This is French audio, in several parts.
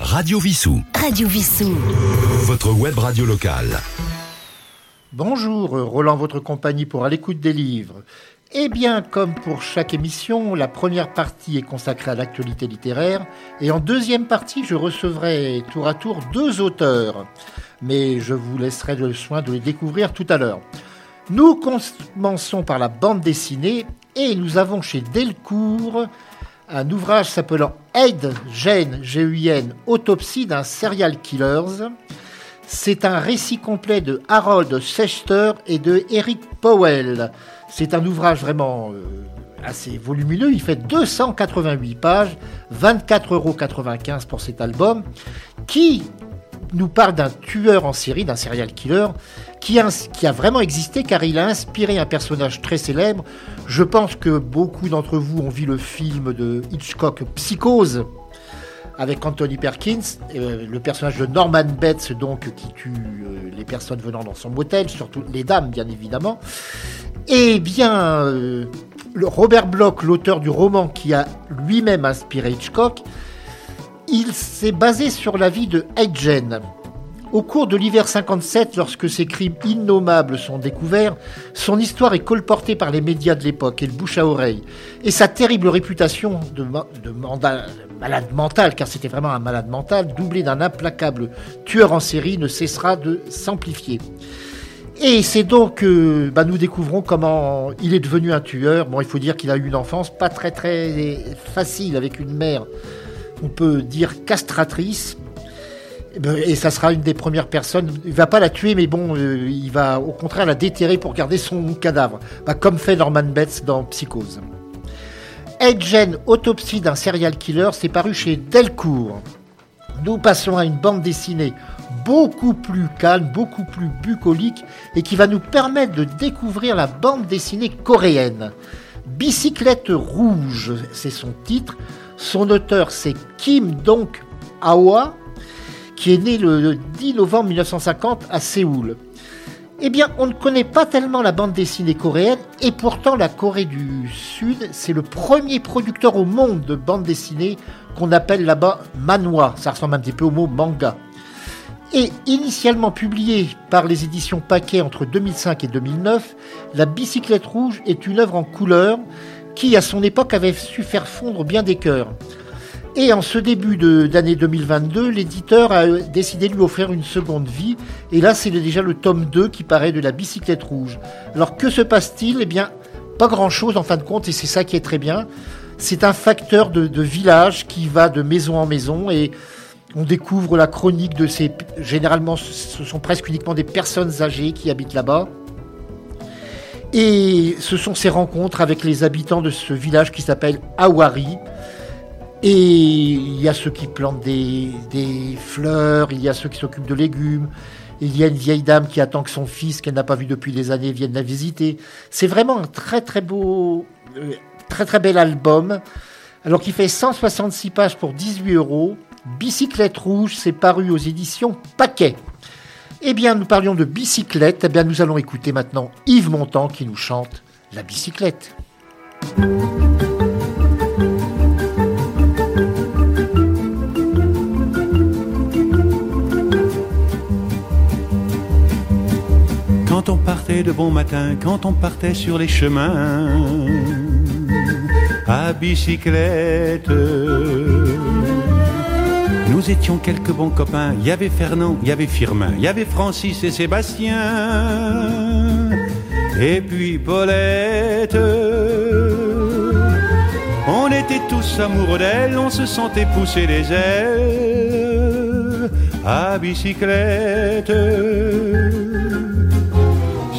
Radio Vissou. Radio Vissou. Votre web radio locale. Bonjour, Roland, votre compagnie pour à l'écoute des livres. Eh bien, comme pour chaque émission, la première partie est consacrée à l'actualité littéraire et en deuxième partie, je recevrai tour à tour deux auteurs. Mais je vous laisserai le soin de les découvrir tout à l'heure. Nous commençons par la bande dessinée et nous avons chez Delcourt un ouvrage s'appelant Aide, Gêne, G-U-N, Autopsie d'un serial killers. C'est un récit complet de Harold Schechter et de Eric Powell. C'est un ouvrage vraiment euh, assez volumineux. Il fait 288 pages, 24,95 euros pour cet album, qui nous parle d'un tueur en série, d'un serial killer, qui a, vraiment existé car il a inspiré un personnage très célèbre. Je pense que beaucoup d'entre vous ont vu le film de Hitchcock Psychose avec Anthony Perkins, euh, le personnage de Norman Bates, donc qui tue euh, les personnes venant dans son motel, surtout les dames, bien évidemment. Et bien, euh, Robert Bloch, l'auteur du roman qui a lui-même inspiré Hitchcock, il s'est basé sur la vie de Hedgen. Au cours de l'hiver 57, lorsque ses crimes innommables sont découverts, son histoire est colportée par les médias de l'époque et le bouche à oreille. Et sa terrible réputation de, malade mental, car c'était vraiment un malade mental, doublé d'un implacable tueur en série, ne cessera de s'amplifier. Et c'est donc que bah, nous découvrons comment il est devenu un tueur. Bon, il faut dire qu'il a eu une enfance pas très très facile avec une mère on peut dire castratrice. Et ça sera une des premières personnes. Il va pas la tuer, mais bon, euh, il va au contraire la déterrer pour garder son cadavre, bah, comme fait Norman Bates dans Psychose. Edgen, autopsie d'un serial killer, c'est paru chez Delcourt. Nous passons à une bande dessinée beaucoup plus calme, beaucoup plus bucolique et qui va nous permettre de découvrir la bande dessinée coréenne. Bicyclette rouge, c'est son titre. Son auteur, c'est Kim Dong Awa, qui est né le 10 novembre 1950 à Séoul. Eh bien, on ne connaît pas tellement la bande dessinée coréenne, et pourtant la Corée du Sud, c'est le premier producteur au monde de bande dessinée qu'on appelle là-bas manhwa. Ça ressemble un petit peu au mot manga. Et initialement publié par les éditions Paquet entre 2005 et 2009, La Bicyclette Rouge est une œuvre en couleur qui, à son époque, avait su faire fondre bien des cœurs. Et en ce début d'année 2022, l'éditeur a décidé de lui offrir une seconde vie. Et là, c'est déjà le tome 2 qui paraît de la bicyclette rouge. Alors, que se passe-t-il? Eh bien, pas grand-chose en fin de compte, et c'est ça qui est très bien. C'est un facteur de, de, village qui va de maison en maison et on découvre la chronique de ces... Généralement, ce sont presque uniquement des personnes âgées qui habitent là-bas. Et ce sont ces rencontres avec les habitants de ce village qui s'appelle Awari. Et il y a ceux qui plantent des, fleurs, il y a ceux qui s'occupent de légumes, il y a une vieille dame qui attend que son fils, qu'elle n'a pas vu depuis des années, vienne la visiter. C'est vraiment un très très beau, euh, très très bel album. Alors qu'il fait 166 pages pour 18 euros. Bicyclette rouge, c'est paru aux éditions Paquet. Eh bien, nous parlions de bicyclette. Eh bien, nous allons écouter maintenant Yves Montand qui nous chante La bicyclette. Quand on partait de bon matin, quand on partait sur les chemins à bicyclette nous étions quelques bons copains. Il y avait Fernand, il y avait Firmin, il y avait Francis et Sébastien. Et puis Paulette. On était tous amoureux d'elle, on se sentait pousser les ailes à bicyclette.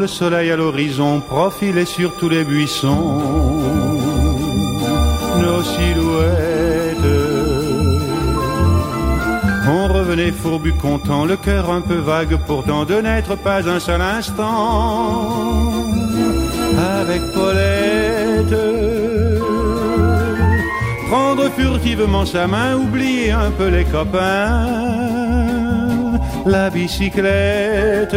Le soleil à l'horizon profilait sur tous les buissons, nos silhouettes. On revenait fourbu content, le cœur un peu vague pourtant de n'être pas un seul instant avec Paulette. Prendre furtivement sa main, oublier un peu les copains, la bicyclette.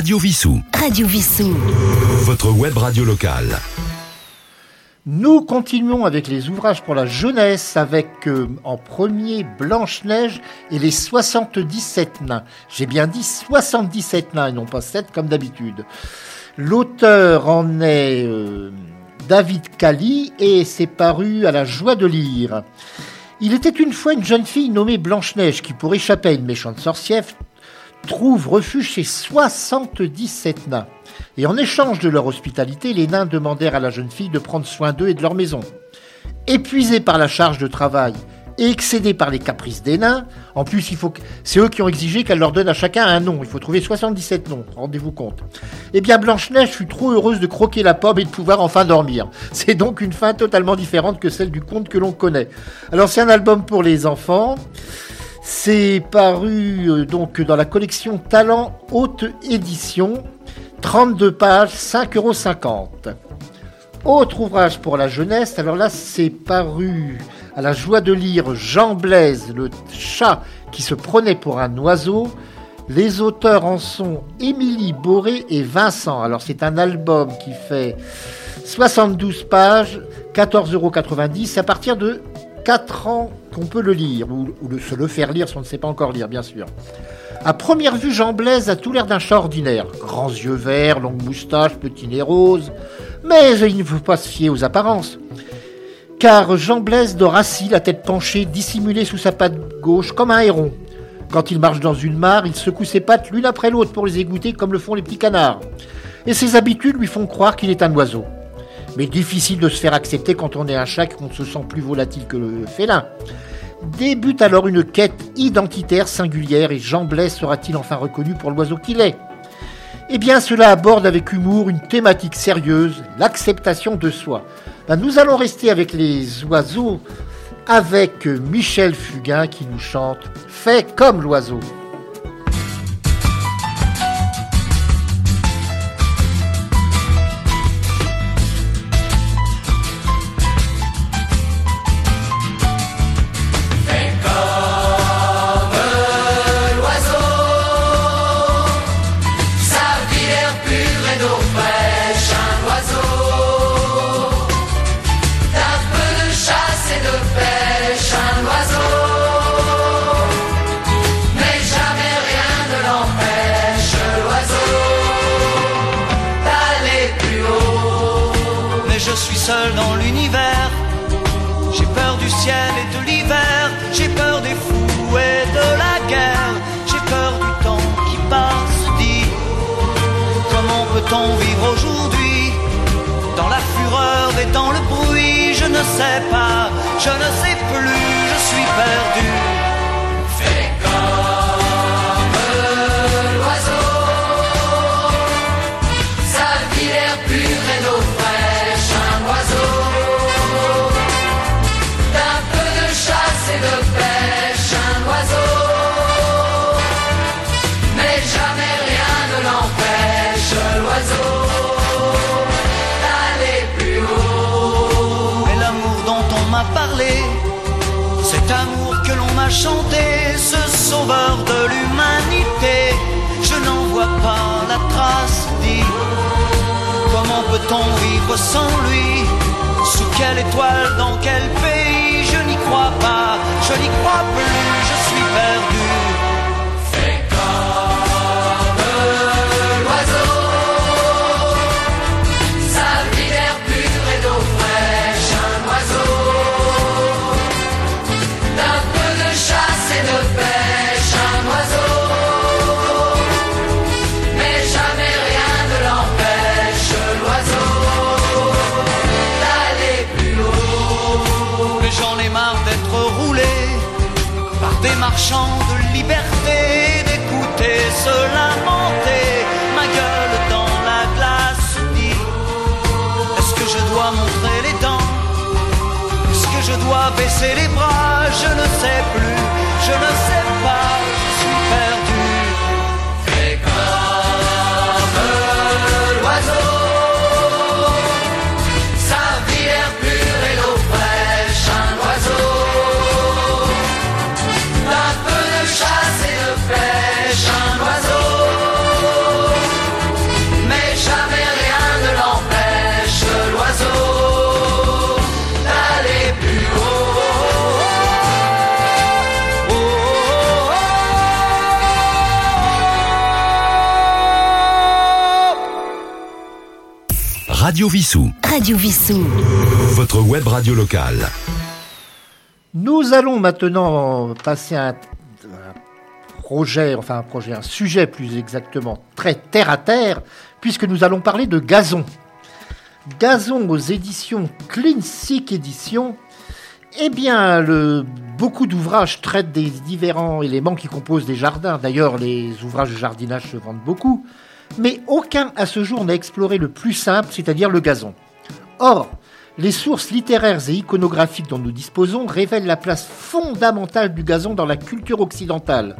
Radio Vissou. Radio Vissou. Votre web radio locale. Nous continuons avec les ouvrages pour la jeunesse avec euh, en premier Blanche-Neige et les 77 nains. J'ai bien dit 77 nains et non pas 7 comme d'habitude. L'auteur en est euh, David Cali et c'est paru à la joie de lire. Il était une fois une jeune fille nommée Blanche-Neige qui, pour échapper à une méchante sorcière, trouve refuge chez 77 nains. Et en échange de leur hospitalité, les nains demandèrent à la jeune fille de prendre soin d'eux et de leur maison. Épuisée par la charge de travail et excédée par les caprices des nains, en plus, c'est eux qui ont exigé qu'elle leur donne à chacun un nom. Il faut trouver 77 noms, rendez-vous compte. Eh bien, Blanche-Neige fut trop heureuse de croquer la pomme et de pouvoir enfin dormir. C'est donc une fin totalement différente que celle du conte que l'on connaît. Alors, c'est un album pour les enfants. C'est paru euh, donc dans la collection Talent Haute Édition. 32 pages, 5,50 euros. Autre ouvrage pour la jeunesse, alors là c'est paru à la joie de lire Jean Blaise, le chat qui se prenait pour un oiseau. Les auteurs en sont Émilie Boré et Vincent. Alors c'est un album qui fait 72 pages, 14,90 euros. À partir de 4 ans qu'on peut le lire, ou, se le faire lire si on ne sait pas encore lire, bien sûr. À première vue, Jean Blaise a tout l'air d'un chat ordinaire. Grands yeux verts, longue moustache, petit nez rose. Mais il ne faut pas se fier aux apparences. Car Jean Blaise dort assis, la tête penchée, dissimulé sous sa patte gauche, comme un héron. Quand il marche dans une mare, il secoue ses pattes l'une après l'autre pour les égoutter comme le font les petits canards. Et ses habitudes lui font croire qu'il est un oiseau. Mais difficile de se faire accepter quand on est un chat qu'on se sent plus volatile que le félin. Débute alors une quête identitaire singulière et Jean Blaise sera-t-il enfin reconnu pour l'oiseau qu'il est? Eh bien, cela aborde avec humour une thématique sérieuse, l'acceptation de soi. Ben, nous allons rester avec les oiseaux, avec Michel Fugain qui nous chante Fais comme l'oiseau. Ne sais pas, je ne sais plus, je suis perdu. Chanté, ce sauveur de l'humanité. Je n'en vois pas la trace, dit. Comment peut-on vivre sans lui? Sous quelle étoile, dans quel pays? Je n'y crois pas, je n'y crois plus, je suis perdu. Baisser les bras Je ne sais plus, je ne sais pas, Radio Vissou. Radio Vissou. Votre web radio locale. Nous allons maintenant passer à un, un projet, enfin un projet, un sujet plus exactement, très terre à terre, puisque nous allons parler de gazon. Gazon aux éditions Clean Sick Éditions. Eh bien, le, beaucoup d'ouvrages traitent des différents éléments qui composent des jardins. D'ailleurs, les ouvrages de jardinage se vendent beaucoup. Mais aucun à ce jour n'a exploré le plus simple, c'est-à-dire le gazon. Or, les sources littéraires et iconographiques dont nous disposons révèlent la place fondamentale du gazon dans la culture occidentale.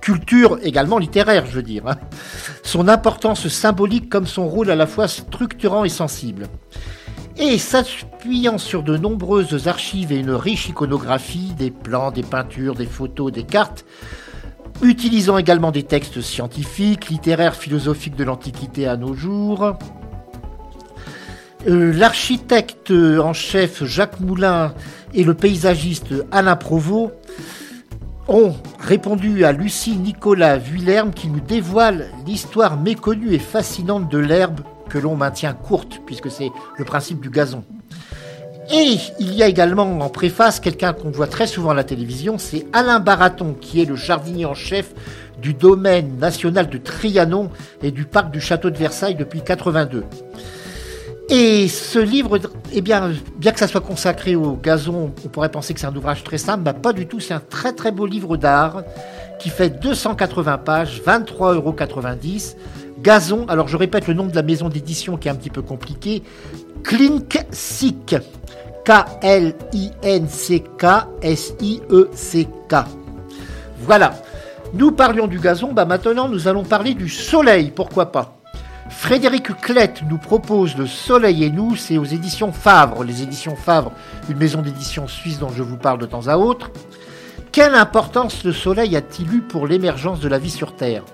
Culture également littéraire, je veux dire. hein. Son importance symbolique comme son rôle à la fois structurant et sensible. Et s'appuyant sur de nombreuses archives et une riche iconographie, des plans, des peintures, des photos, des cartes, utilisant également des textes scientifiques, littéraires, philosophiques de l'Antiquité à nos jours, euh, L'architecte en chef Jacques Moulin et le paysagiste Alain Provost ont répondu à Lucie Nicolas Vuillerme qui nous dévoile l'histoire méconnue et fascinante de l'herbe que l'on maintient courte, puisque c'est le principe du gazon. Et il y a également en préface quelqu'un qu'on voit très souvent à la télévision, c'est Alain Baraton, qui est le jardinier en chef du domaine national de Trianon et du parc du château de Versailles depuis 82. Et ce livre, eh bien, bien que ça soit consacré au gazon, on pourrait penser que c'est un ouvrage très simple, bah pas du tout, c'est un très très beau livre d'art qui fait 280 pages, 23,90 euros. Gazon, alors je répète le nom de la maison d'édition qui est un petit peu compliqué, Klink Sick. K-L-I-N-C-K-S-I-E-C-K. Voilà. Nous parlions du gazon, bah maintenant nous allons parler du soleil, pourquoi pas. Frédéric Klett nous propose Le Soleil et nous, c'est aux éditions Favre. Les éditions Favre, une maison d'édition suisse dont je vous parle de temps à autre. Quelle importance le Soleil a-t-il eu pour l'émergence de la vie sur Terre?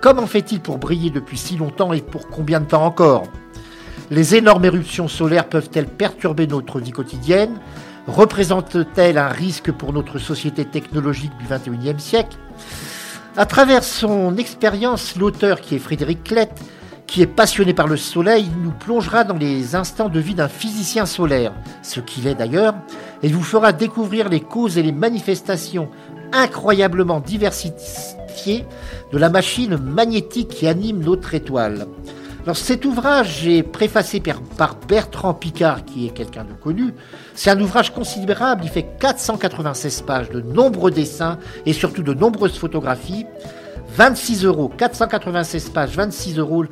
Comment fait-il pour briller depuis si longtemps et pour combien de temps encore? Les énormes éruptions solaires peuvent-elles perturber notre vie quotidienne? Représentent-elles un risque pour notre société technologique du XXIe siècle? À travers son expérience, l'auteur qui est Frédéric Klett qui est passionné par le soleil, nous plongera dans les instants de vie d'un physicien solaire, ce qu'il est d'ailleurs, et vous fera découvrir les causes et les manifestations incroyablement diversifiées de la machine magnétique qui anime notre étoile. Alors cet ouvrage est préfacé par, Bertrand Picard, qui est quelqu'un de connu. C'est un ouvrage considérable, il fait 496 pages, de nombreux dessins et surtout de nombreuses photographies. 26 euros, 496 pages, 26 euros.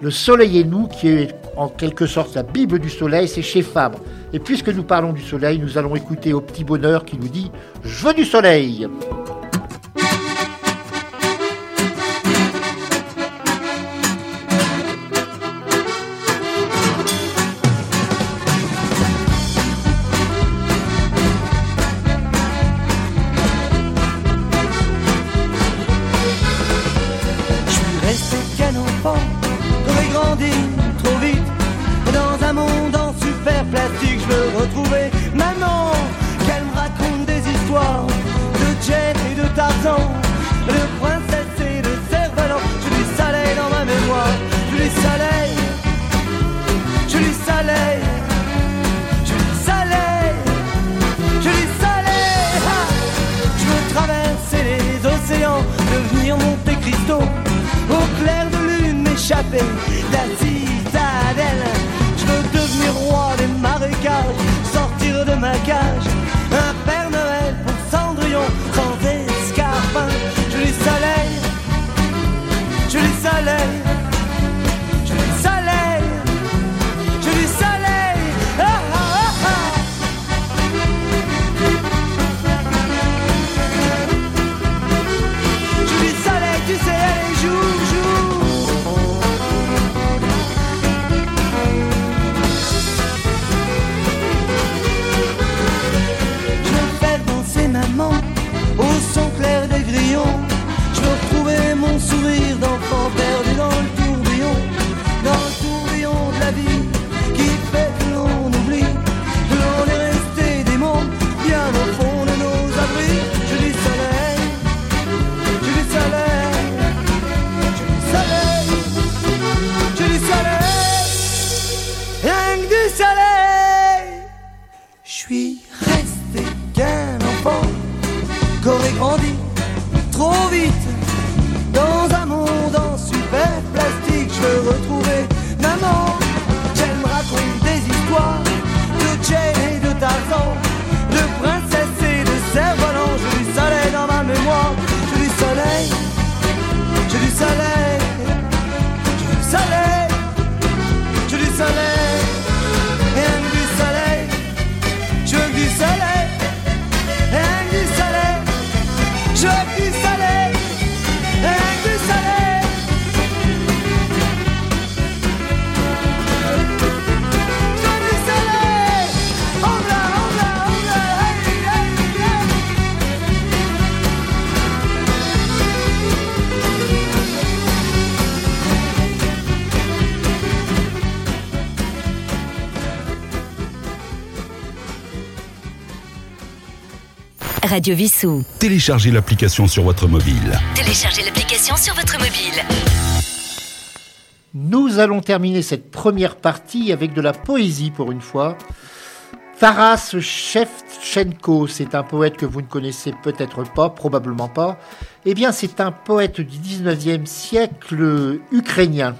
Le Soleil et nous, qui est en quelque sorte la Bible du Soleil, c'est chez Fabre. Et puisque nous parlons du Soleil, nous allons écouter au petit bonheur qui nous dit Je veux du Soleil. Radio Vissou. Téléchargez l'application sur votre mobile. Téléchargez l'application sur votre mobile. Nous allons terminer cette première partie avec de la poésie pour une fois. Taras Shevchenko, c'est un poète que vous ne connaissez peut-être pas, probablement pas. Eh bien, c'est un poète du 19e siècle ukrainien.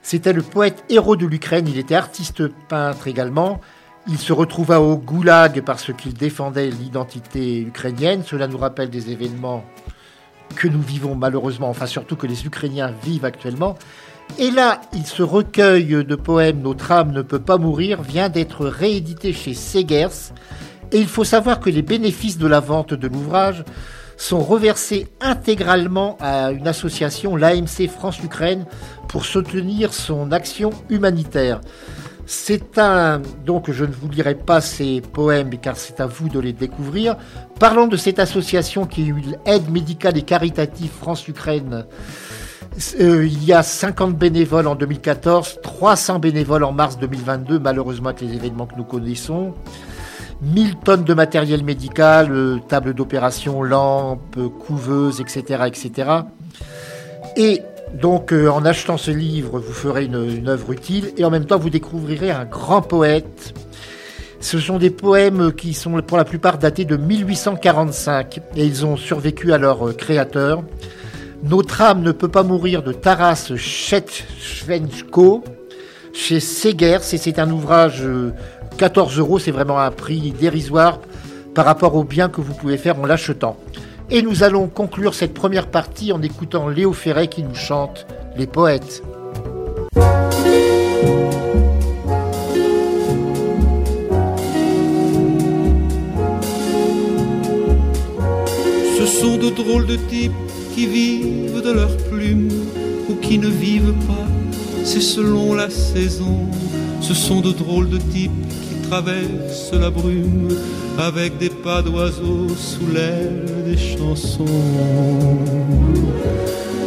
C'était le poète héros de l'Ukraine, il était artiste peintre également. Il se retrouva au goulag parce qu'il défendait l'identité ukrainienne. Cela nous rappelle des événements que nous vivons malheureusement, enfin surtout que les Ukrainiens vivent actuellement. Et là, il se recueille de poèmes Notre âme ne peut pas mourir vient d'être réédité chez Segers. Et il faut savoir que les bénéfices de la vente de l'ouvrage sont reversés intégralement à une association, l'AMC France-Ukraine, pour soutenir son action humanitaire. C'est un. Donc, je ne vous lirai pas ces poèmes, car c'est à vous de les découvrir. Parlons de cette association qui est l'aide médicale et caritative France-Ukraine. Euh, il y a 50 bénévoles en 2014, 300 bénévoles en mars 2022, malheureusement avec les événements que nous connaissons. 1000 tonnes de matériel médical, euh, table d'opération, lampes, couveuses, etc., etc. Et donc, euh, en achetant ce livre, vous ferez une, œuvre utile et en même temps, vous découvrirez un grand poète. Ce sont des poèmes qui sont pour la plupart datés de 1845 et ils ont survécu à leur euh, créateur. Notre âme ne peut pas mourir de Taras Shevchenko chez Segers et c'est un ouvrage euh, 14 euros, c'est vraiment un prix dérisoire par rapport au bien que vous pouvez faire en l'achetant. Et nous allons conclure cette première partie en écoutant Léo Ferret qui nous chante Les poètes. Ce sont de drôles de types qui vivent de leurs plumes ou qui ne vivent pas, c'est selon la saison. Ce sont de drôles de types qui traversent la brume avec des pas d'oiseaux sous l'aile des chansons.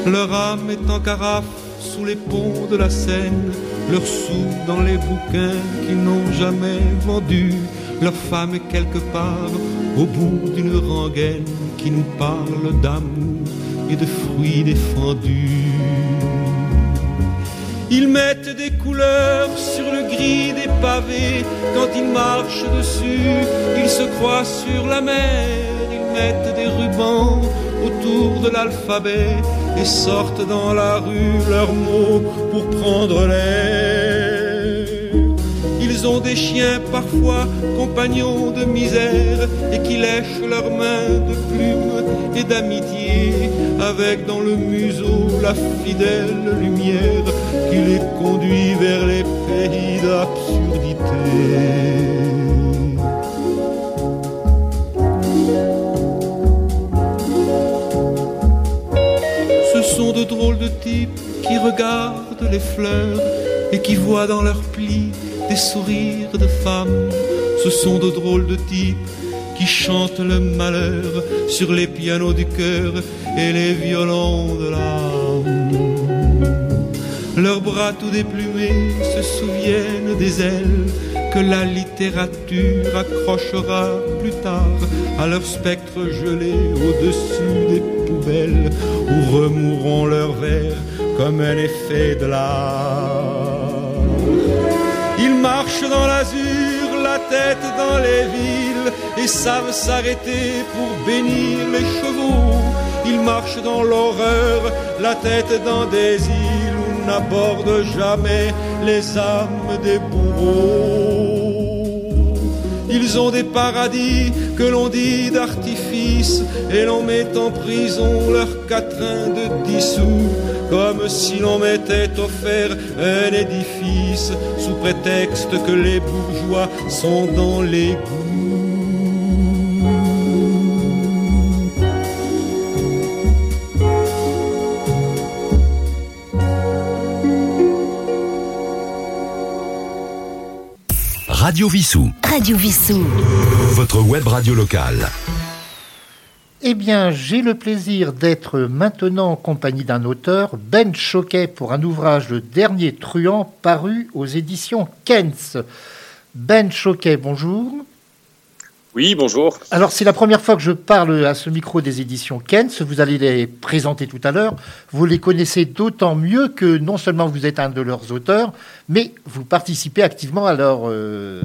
Leur âme est en carafe sous les ponts de la Seine, leurs sous dans les bouquins qu'ils n'ont jamais vendus. Leur femme est quelque part au bout d'une rengaine qui nous parle d'amour et de fruits défendus. Ils mettent des couleurs sur le gris des pavés quand ils marchent dessus. Ils se croient sur la mer, ils mettent des rubans autour de l'alphabet et sortent dans la rue leurs mots pour prendre l'air. Des chiens parfois compagnons de misère et qui lèchent leurs mains de plumes et d'amitié avec dans le museau la fidèle lumière qui les conduit vers les pays d'absurdité. sont de drôles de types qui regardent les fleurs et qui voient dans leurs des sourires de femmes. Ce sont de drôles de types qui chantent le malheur sur les pianos du cœur et les violons de l'âme. Leurs bras tout déplumés se souviennent des ailes que la littérature accrochera plus tard à leur spectre gelé au-dessus des poubelles où remourront leurs vers comme un effet de l'art. Ils marchent dans l'azur, la tête dans les villes et savent s'arrêter pour bénir les chevaux. Ils marchent dans l'horreur, la tête dans des îles où n'abordent jamais les âmes des bourreaux. Ils ont des paradis que l'on dit d'artifice et l'on met en prison leurs quatrains de dissous comme si l'on m'était offert un édifice sous prétexte que les bourgeois sont dans l'égout. Radio Vissou. Radio Vissou. Votre web radio locale. Eh bien, j'ai le plaisir d'être maintenant en compagnie d'un auteur, Ben Choquet, pour un ouvrage Le Dernier Truand, paru aux éditions Kens. Ben Choquet, bonjour. Oui, bonjour. Alors, c'est la première fois que je parle à ce micro des éditions Kens. Vous allez les présenter tout à l'heure. Vous les connaissez d'autant mieux que non seulement vous êtes un de leurs auteurs, mais vous participez activement à leur euh,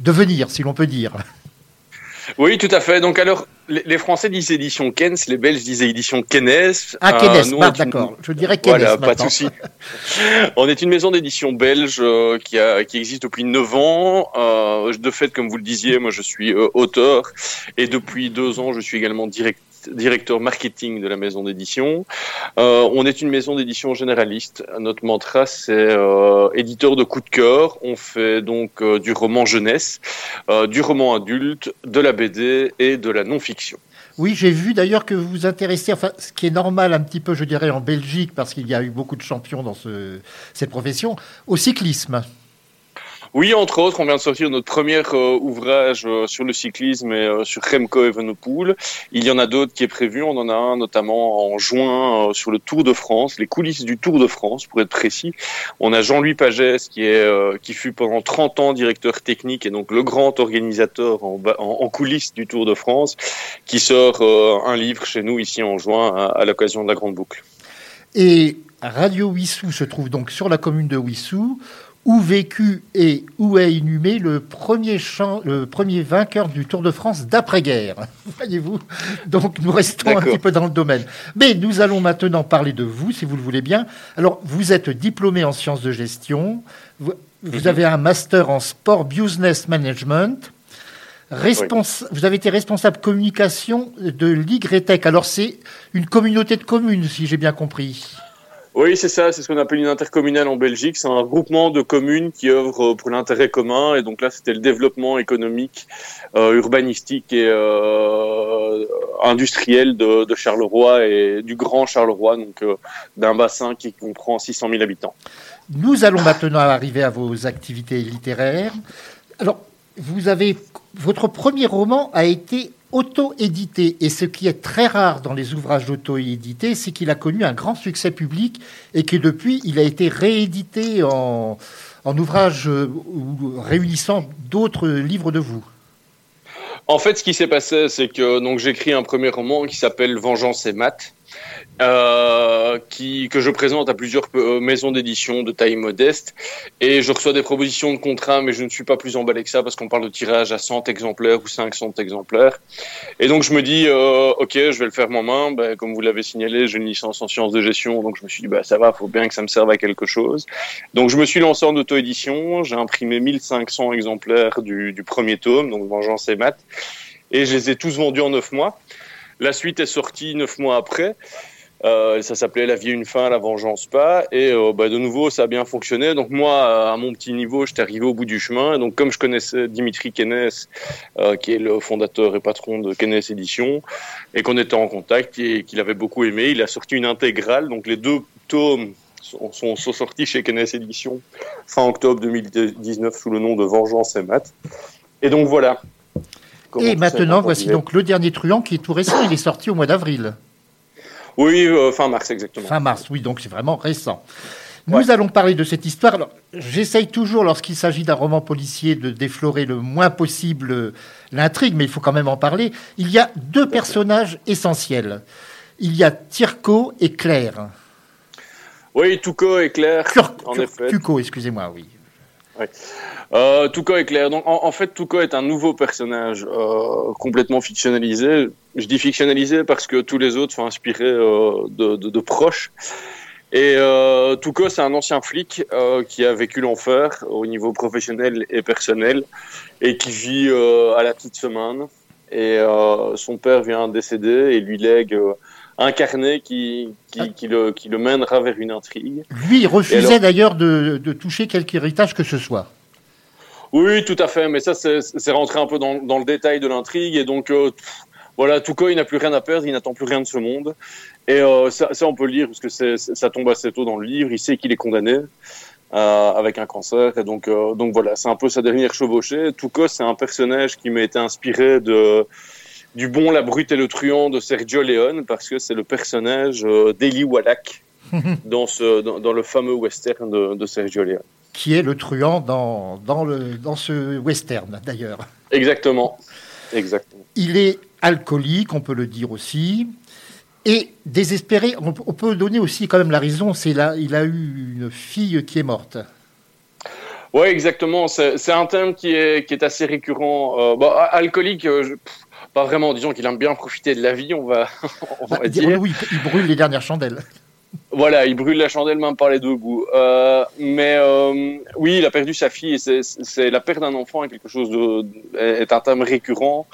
devenir, si l'on peut dire. Oui, tout à fait. Donc alors, les Français disent édition Kens, les Belges disent édition Kennes. Ah, Kennes, euh, d'accord. Je dirais Kennes. Voilà, pas de souci. on est une maison d'édition belge euh, qui, a, qui existe depuis 9 ans. Euh, de fait, comme vous le disiez, moi je suis euh, auteur et depuis deux ans, je suis également directeur directeur marketing de la maison d'édition. Euh, on est une maison d'édition généraliste. Notre mantra, c'est euh, éditeur de coup de cœur. On fait donc euh, du roman jeunesse, du roman adulte, de la BD et de la non-fiction. Oui, j'ai vu d'ailleurs que vous vous intéressez, enfin, ce qui est normal un petit peu, je dirais, en Belgique, parce qu'il y a eu beaucoup de champions dans ce, cette profession, au cyclisme. Oui, entre autres, on vient de sortir notre premier euh, ouvrage euh, sur le cyclisme et euh, sur Remco Evenepoel. Il y en a d'autres qui est prévu. On en a un notamment en juin sur le Tour de France, les coulisses du Tour de France, pour être précis. On a Jean-Louis Pagès qui est qui fut pendant 30 ans directeur technique et donc le grand organisateur en, en, coulisses du Tour de France, qui sort un livre chez nous ici en juin à, à l'occasion de la Grande Boucle. Et Radio Wissou se trouve donc sur la commune de Wissou où vécu et où est inhumé le premier, champ, le premier vainqueur du Tour de France d'après-guerre. Voyez-vous Donc nous restons un petit peu dans le domaine. Mais nous allons maintenant parler de vous, si vous le voulez bien. Alors, vous êtes diplômé en sciences de gestion. Vous, vous Mhm. avez un master en sport business management. Respons Vous avez été responsable communication de l'YTEC. Alors, c'est une communauté de communes, si j'ai bien compris. Oui, c'est ça, c'est ce qu'on appelle une intercommunale en Belgique. C'est un regroupement de communes qui œuvrent pour l'intérêt commun. Et donc là, c'était le développement économique, euh, urbanistique et euh, industriel de, Charleroi et du Grand Charleroi, donc euh, d'un bassin qui comprend 600 000 habitants. Nous allons maintenant arriver à vos activités littéraires. Alors, vous avez votre premier roman a été auto-édité. Et ce qui est très rare dans les ouvrages auto-édités, c'est qu'il a connu un grand succès public et que depuis, il a été réédité en, en ouvrage euh, réunissant d'autres livres de vous. En fait, ce qui s'est passé, c'est que donc j'écris un premier roman qui s'appelle Vengeance et maths. Euh, qui, que je présente à plusieurs euh, maisons d'édition de taille modeste. Et je reçois des propositions de contrat, mais je ne suis pas plus emballé que ça parce qu'on parle de tirage à 100 exemplaires ou 500 exemplaires. Et donc je me dis, euh, ok, je vais le faire moi-même. Ben, comme vous l'avez signalé, j'ai une licence en sciences de gestion, donc je me suis dit, bah, ça va, faut bien que ça me serve à quelque chose. Donc je me suis lancé en auto-édition. J'ai imprimé 1500 exemplaires du, premier tome, donc Vengeance et Maths. Et je les ai tous vendus en neuf mois. La suite est sortie neuf mois après. Euh, ça s'appelait La vie une fin, la vengeance pas. Et euh, bah, de nouveau, ça a bien fonctionné. Donc moi, à mon petit niveau, j'étais arrivé au bout du chemin. Donc comme je connaissais Dimitri Kennes, euh, qui est le fondateur et patron de Kennes Édition, et qu'on était en contact et qu'il avait beaucoup aimé, il a sorti une intégrale. Donc les deux tomes sont, sortis chez Kennes Édition fin octobre 2019 sous le nom de Vengeance et Maths. Et donc voilà. Et maintenant, voici donc le dernier truand qui est tout récent. Il est sorti au mois d'avril. Oui, euh, fin mars exactement. Fin mars, oui, donc c'est vraiment récent. Nous allons parler de cette histoire. Alors, j'essaye toujours, lorsqu'il s'agit d'un roman policier, de déflorer le moins possible l'intrigue, mais il faut quand même en parler. Il y a deux personnages essentiels. Il y a Tirko et Claire. Oui, Touko est clair. Cur- en effet. Tuco, excusez-moi, oui. Euh, Touko est clair. Donc, en, en fait, Touko est un nouveau personnage euh, complètement fictionnalisé. Je dis fictionnalisé parce que tous les autres sont inspirés euh, de, proches. Et euh, c'est un ancien flic euh, qui a vécu l'enfer au niveau professionnel et personnel et qui vit euh, à la petite semaine. Et euh, son père vient décéder et lui lègue carnet qui, qui, qui, le, qui le mènera vers une intrigue. Lui, il refusait alors d'ailleurs de, de toucher quelque héritage que ce soit. Oui, tout à fait, mais ça, c'est rentré un peu dans, dans le détail de l'intrigue, et donc, euh, pff, voilà, Touko, il n'a plus rien à perdre, il n'attend plus rien de ce monde, et euh, ça, ça, on peut le lire, parce que ça tombe assez tôt dans le livre, il sait qu'il est condamné, euh, avec un cancer, et donc, euh, donc voilà, c'est un peu sa dernière chevauchée. Touko, c'est un personnage qui m'a été inspiré de du bon, la brute et le truand de Sergio Leone, parce que c'est le personnage euh, d'Eli Wallach dans, ce, dans, dans le fameux western de, de Sergio Leone. qui est le truand dans, dans, le, dans ce western d'ailleurs. Exactement, exactement. Il est alcoolique, on peut le dire aussi, et désespéré. On, on peut donner aussi quand même la raison, c'est là, il a eu une fille qui est morte. Oui, exactement. C'est c'est un thème qui est, qui est assez récurrent. Euh, a- alcoolique, euh, je- pff, pas vraiment. Disons qu'il aime bien profiter de la vie, on va, on va Bah, dire. oui, il brûle les dernières chandelles. Voilà, il brûle la chandelle même par les deux bouts. Euh, mais euh, oui, il a perdu sa fille. C'est la perte d'un enfant est quelque chose de est un thème récurrent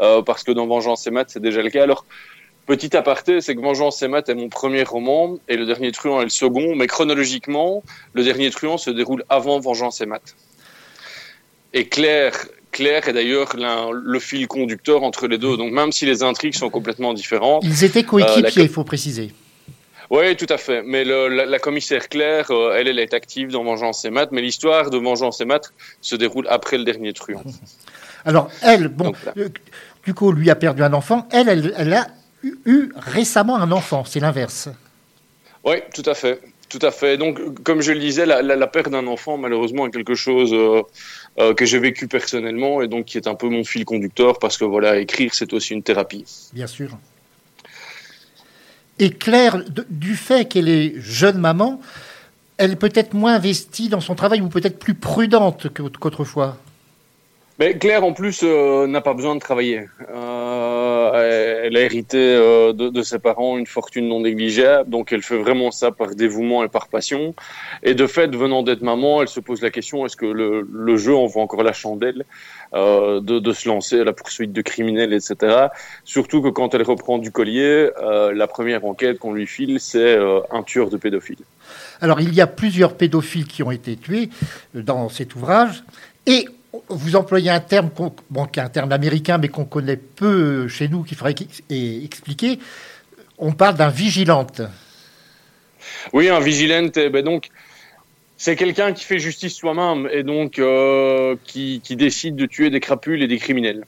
euh, parce que dans Vengeance et Maths, c'est déjà le cas. Alors petit aparté, c'est que Vengeance et Maths est mon premier roman et le dernier truand est le second. Mais chronologiquement, le dernier truand se déroule avant Vengeance et Maths. Et Claire, Claire est d'ailleurs le fil conducteur entre les deux. Donc même si les intrigues sont complètement différentes. Ils étaient coéquipiers, Euh, la co- il faut préciser. Oui, tout à fait. Mais le, la, la commissaire Claire, euh, elle, elle est active dans Vengeance et Maths, mais l'histoire de Vengeance et Maths se déroule après le dernier truand. Alors, elle, bon, Donc, euh, Tuco lui a perdu un enfant. Elle, elle, elle a eu, eu récemment un enfant. C'est l'inverse. Oui, tout à fait. Tout à fait. Donc, comme je le disais, la, perte d'un enfant, malheureusement, est quelque chose euh, euh, que j'ai vécu personnellement et donc qui est un peu mon fil conducteur parce que voilà, écrire, c'est aussi une thérapie. Bien sûr. Et Claire, du fait qu'elle est jeune maman, elle est peut-être moins investie dans son travail ou peut-être plus prudente qu'autrefois? Mais Claire, en plus, euh, n'a pas besoin de travailler. Euh, elle a hérité euh, de, ses parents une fortune non négligeable, donc elle fait vraiment ça par dévouement et par passion. Et de fait, venant d'être maman, elle se pose la question est-ce que le, jeu en vaut encore la chandelle de, de se lancer à la poursuite de criminels, etc. Surtout que quand elle reprend du collier, la première enquête qu'on lui file, c'est un tueur de pédophiles. Alors, il y a plusieurs pédophiles qui ont été tués dans cet ouvrage. Et vous employez un terme, bon, qui est un terme américain, mais qu'on connaît peu chez nous, qu'il faudrait expliquer. On parle d'un vigilante. Oui, un vigilante, eh ben donc c'est quelqu'un qui fait justice soi-même et donc euh, qui, qui décide de tuer des crapules et des criminels.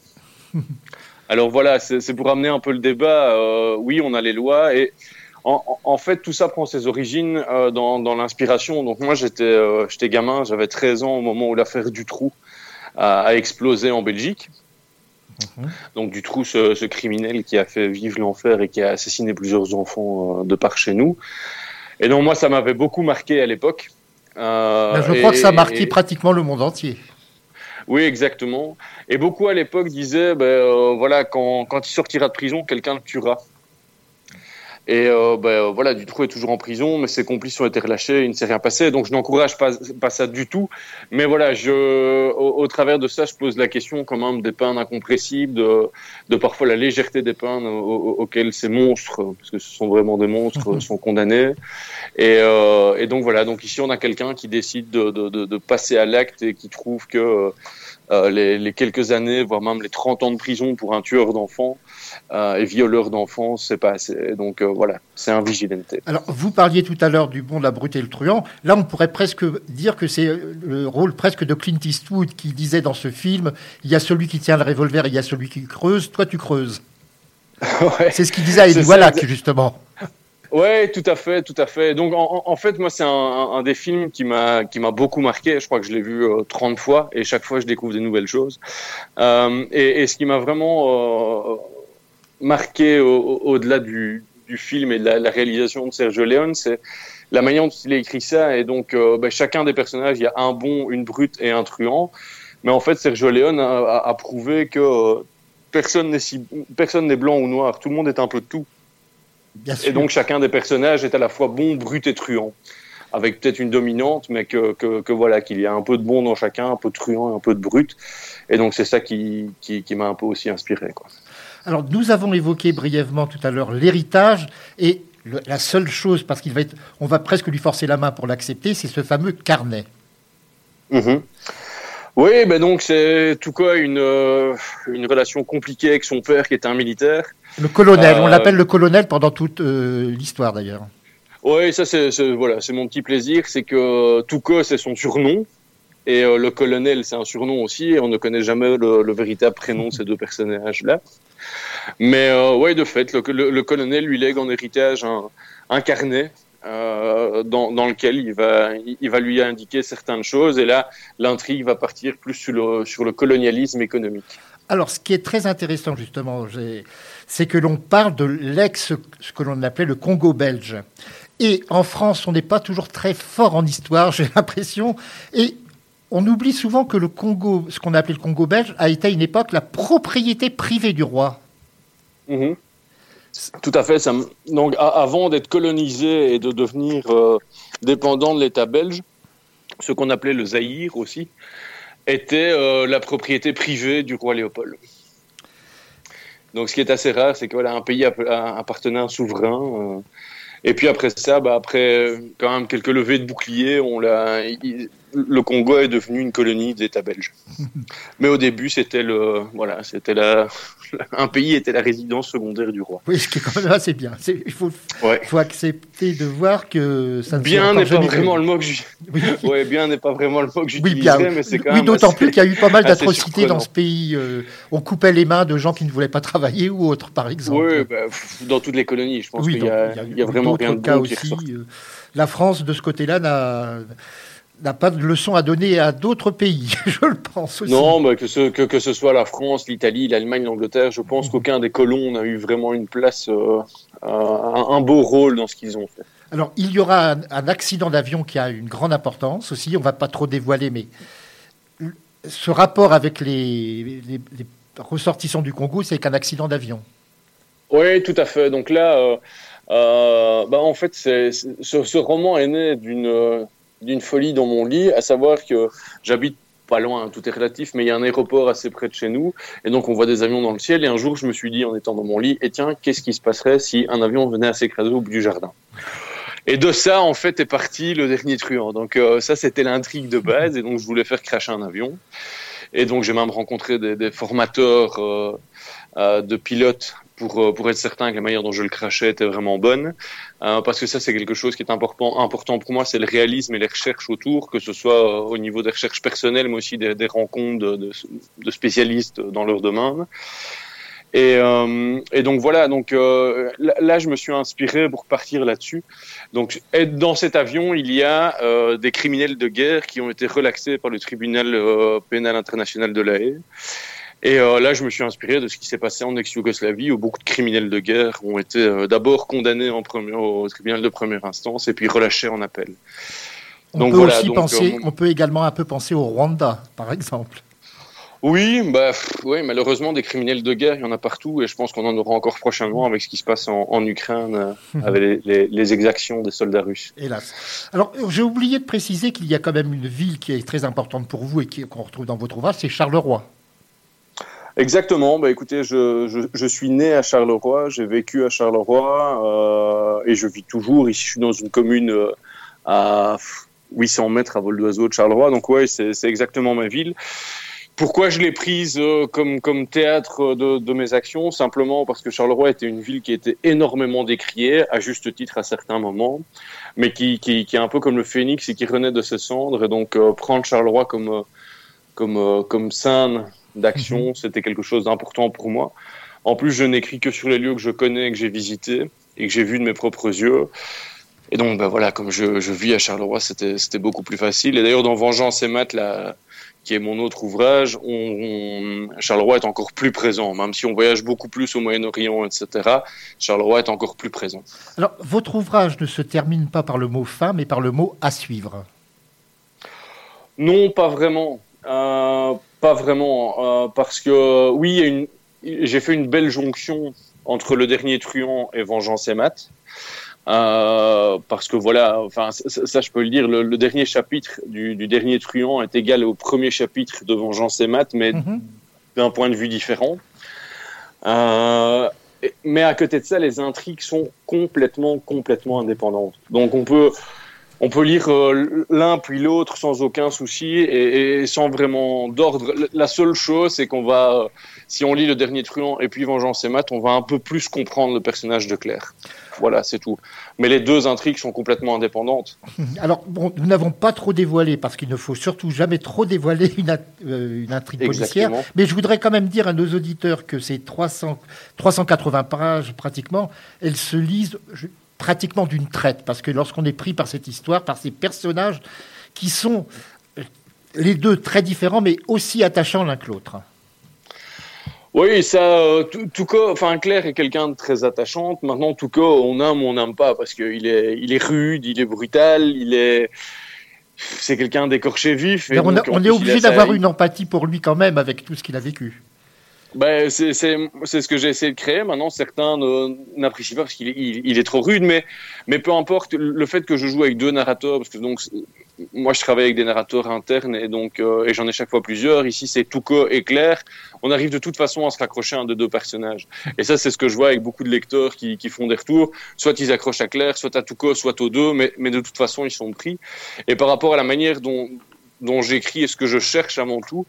Alors voilà, c'est pour amener un peu le débat. euh, oui, on a les lois et en, fait tout ça prend ses origines euh, dans, dans l'inspiration. Donc moi j'étais j'étais gamin, j'avais 13 ans au moment où l'affaire du trou a, a explosé en Belgique. Mhm. Donc Dutroux, ce, ce, criminel qui a fait vivre l'enfer et qui a assassiné plusieurs enfants euh, de par chez nous. Et donc moi, ça m'avait beaucoup marqué à l'époque. Euh, je crois que ça a marqué pratiquement le monde entier. Oui, exactement. Et beaucoup à l'époque disaient, ben, euh, voilà, quand, quand il sortira de prison, quelqu'un le tuera. Et euh, ben, voilà, Dutroux est toujours en prison, mais ses complices ont été relâchés, il ne s'est rien passé, donc je n'encourage pas, pas ça du tout. Mais voilà, je, au, au, travers de ça, je pose la question quand même des peines incompressibles, de, de parfois la légèreté des peines auxquelles ces monstres, parce que ce sont vraiment des monstres, sont condamnés. Et, euh, et donc voilà, donc ici on a quelqu'un qui décide de, de, de, de passer à l'acte et qui trouve que euh, les, les, quelques années, voire même les 30 ans de prison pour un tueur d'enfants euh, et violeur d'enfants, c'est pas assez. Donc euh, voilà, c'est un vigilante. Alors vous parliez tout à l'heure du bon, de la brute et le truand. Là, on pourrait presque dire que c'est le rôle presque de Clint Eastwood qui disait dans ce film il y a celui qui tient le revolver, il y a celui qui creuse, toi tu creuses. ouais. C'est ce qu'il disait à Eddie Wallach, justement. Ouais, tout à fait, tout à fait. Donc en, fait, moi, c'est un, des films qui m'a qui m'a beaucoup marqué. Je crois que je l'ai vu euh, 30 fois et chaque fois, je découvre des nouvelles choses. Euh, et, ce qui m'a vraiment euh, marqué au-delà au du, film et de la, réalisation de Sergio Leone, c'est la manière dont il a écrit ça. Et donc, euh, ben, chacun des personnages, il y a un bon, une brute et un truand. Mais en fait, Sergio Leone a, a, prouvé que personne n'est si, personne n'est blanc ou noir. Tout le monde est un peu de tout. Et donc chacun des personnages est à la fois bon, brut et truand, avec peut-être une dominante, mais que, que, que voilà qu'il y a un peu de bon dans chacun, un peu de truand, un peu de brut. Et donc c'est ça qui, qui, qui m'a un peu aussi inspiré. Quoi. Alors nous avons évoqué brièvement tout à l'heure l'héritage et le, la seule chose, parce qu'il va être, on va presque lui forcer la main pour l'accepter, c'est ce fameux carnet. Mmh. Oui, ben donc c'est tout quoi une, euh, une relation compliquée avec son père qui était un militaire. Le colonel, euh, on l'appelle le colonel pendant toute euh, l'histoire d'ailleurs. Oui, ça c'est voilà, c'est mon petit plaisir, c'est que Touko c'est son surnom et euh, le colonel c'est un surnom aussi et on ne connaît jamais le, le véritable prénom de ces deux personnages là. Mais euh, ouais, de fait, le, le, le, colonel lui lègue en héritage un, un carnet euh, dans, dans, lequel il va, il va lui indiquer certaines choses. Et là, l'intrigue va partir plus sur le, sur le colonialisme économique. Alors, ce qui est très intéressant, justement, c'est que l'on parle de l'ex, ce que l'on appelait le Congo belge. Et en France, on n'est pas toujours très fort en histoire, j'ai l'impression. Et on oublie souvent que le Congo, ce qu'on a le Congo belge, a été à une époque la propriété privée du roi. Mmh. Tout à fait. Donc, avant d'être colonisé et de devenir euh, dépendant de l'État belge, ce qu'on appelait le Zaïre aussi, était euh, la propriété privée du roi Léopold. Donc, ce qui est assez rare, c'est que voilà, un pays appartenait à un souverain. Euh, et puis après ça, bah, après quand même quelques levées de boucliers, on l'a, le Congo est devenu une colonie d'État belge. Mais au début, c'était le, voilà, c'était la, un pays était la résidence secondaire du roi. Oui, ce qui est quand même assez bien. Il faut, ouais. faut accepter de voir que ça ne bien n'est pas vraiment le mot que je... oui. bien n'est pas vraiment le mot que j'utiliserais, oui, bien. mais c'est quand oui, même. d'autant plus qu'il y a eu pas mal d'atrocités dans ce pays. Euh, on coupait les mains de gens qui ne voulaient pas travailler ou autres, par exemple. Oui, bah, dans toutes les colonies, je pense oui, qu'il y, y, y, a vraiment rien de cas aussi. Euh, la France, de ce côté-là, n'a n'a pas de leçon à donner à d'autres pays, je le pense aussi. Non, mais que ce, que, que ce soit la France, l'Italie, l'Allemagne, l'Angleterre, je pense mmh. qu'aucun des colons n'a eu vraiment une place, euh, un, un, beau rôle dans ce qu'ils ont fait. Alors, il y aura un, un accident d'avion qui a une grande importance aussi, on ne va pas trop dévoiler, mais ce rapport avec les, les, les ressortissants du Congo, c'est qu'un accident d'avion. Oui, tout à fait. Donc là, euh, euh, bah en fait, ce, roman est né d'une d'une folie dans mon lit, à savoir que j'habite pas loin, tout est relatif, mais il y a un aéroport assez près de chez nous, et donc on voit des avions dans le ciel, et un jour je me suis dit, en étant dans mon lit, et tiens, qu'est-ce qui se passerait si un avion venait à s'écraser au bout du jardin? Et de ça, en fait, est parti le dernier truand. Donc euh, ça, c'était l'intrigue de base, et donc je voulais faire cracher un avion. Et donc j'ai même rencontré des, des formateurs euh, euh, de pilotes pour, euh, pour être certain que la manière dont je le crachais était vraiment bonne. Euh, parce que ça, c'est quelque chose qui est important, important pour moi, c'est le réalisme et les recherches autour, que ce soit euh, au niveau des recherches personnelles, mais aussi des, des rencontres de, de, de, spécialistes dans leur domaine. Et, euh, et donc voilà, donc euh, là, je me suis inspiré pour partir là-dessus. Donc dans cet avion, il y a euh, des criminels de guerre qui ont été relaxés par le tribunal pénal international de la Haye. Et euh, là, je me suis inspiré de ce qui s'est passé en ex-Yougoslavie, où beaucoup de criminels de guerre ont été euh, d'abord condamnés en premier, au tribunal de première instance et puis relâchés en appel. On Donc peut voilà, aussi donc, penser, euh, on peut également un peu penser au Rwanda, par exemple. Oui, bah, oui, malheureusement, des criminels de guerre, il y en a partout, et je pense qu'on en aura encore prochainement avec ce qui se passe en, en Ukraine, euh, avec les, les- les exactions des soldats russes. Hélas. Alors, j'ai oublié de préciser qu'il y a quand même une ville qui est très importante pour vous et qu'on retrouve dans votre ouvrage, c'est Charleroi. Exactement. Bah, écoutez, je, je, suis né à Charleroi, j'ai vécu à Charleroi euh, et je vis toujours ici. Je suis dans une commune euh, à 800 mètres à vol d'oiseau de Charleroi. Donc ouais, c'est exactement ma ville. Pourquoi je l'ai prise euh, comme, comme théâtre de, de mes actions? Simplement parce que Charleroi était une ville qui était énormément décriée, à juste titre à certains moments, mais qui, qui, qui est un peu comme le phénix et qui renaît de ses cendres. Et donc prendre Charleroi comme, comme, comme scène d'action, c'était quelque chose d'important pour moi. En plus, je n'écris que sur les lieux que je connais, que j'ai visités et que j'ai vus de mes propres yeux. Et donc, ben voilà, comme je, je vis à Charleroi, c'était c'était beaucoup plus facile. Et d'ailleurs, dans Vengeance et Maths, là, qui est mon autre ouvrage, on, on- Charleroi est encore plus présent. Même si on voyage beaucoup plus au Moyen-Orient, etc., Charleroi est encore plus présent. Alors, votre ouvrage ne se termine pas par le mot fin, mais par le mot à suivre. Non, pas vraiment. Euh, pas vraiment. euh, parce que, oui, a une- j'ai fait une belle jonction entre le dernier truand et Vengeance et Maths. Euh, parce que voilà, enfin ça, ça, je peux le dire, le, le dernier chapitre du, du dernier truand est égal au premier chapitre de Vengeance et Maths, mais Mhm. d'un point de vue différent. Euh, mais à côté de ça, les intrigues sont complètement, complètement indépendantes. Donc on peut, on peut lire euh, l'un puis l'autre sans aucun souci et, et sans vraiment d'ordre. La seule chose, c'est qu'on va, euh, si on lit le dernier truand et puis Vengeance et Maths, on va un peu plus comprendre le personnage de Claire. Voilà, c'est tout. Mais les deux intrigues sont complètement indépendantes. Alors, bon, nous n'avons pas trop dévoilé, parce qu'il ne faut surtout jamais trop dévoiler une, euh, une intrigue policière. Exactement. Mais je voudrais quand même dire à nos auditeurs que ces 300, 380 pages, pratiquement, elles se lisent je- pratiquement d'une traite. Parce que lorsqu'on est pris par cette histoire, par ces personnages qui sont euh, les deux très différents, mais aussi attachants l'un que l'autre. Oui, ça, euh, cas, enfin Claire est quelqu'un de très attachante. Maintenant, tout cas, on aime ou on n'aime pas parce qu'il est, il est rude, il est brutal, il est, c'est quelqu'un d'écorché vif. et on, a- donc, en on plus, est obligé d'avoir une empathie pour lui quand même avec tout ce qu'il a vécu. Ben, c'est ce que j'ai essayé de créer. Maintenant, certains n'apprécient pas parce qu'il est, trop rude, mais peu importe. Le fait que je joue avec deux narrateurs, parce que donc moi je travaille avec des narrateurs internes et donc euh, j'en ai chaque fois plusieurs. Ici, c'est Touko et Claire. On arrive de toute façon à se raccrocher à un de deux personnages. Et ça, c'est ce que je vois avec beaucoup de lecteurs qui, font des retours. Soit ils accrochent à Claire, soit à Touko, soit aux deux, mais de toute façon, ils sont pris. Et par rapport à la manière dont dont j'écris et ce que je cherche avant tout,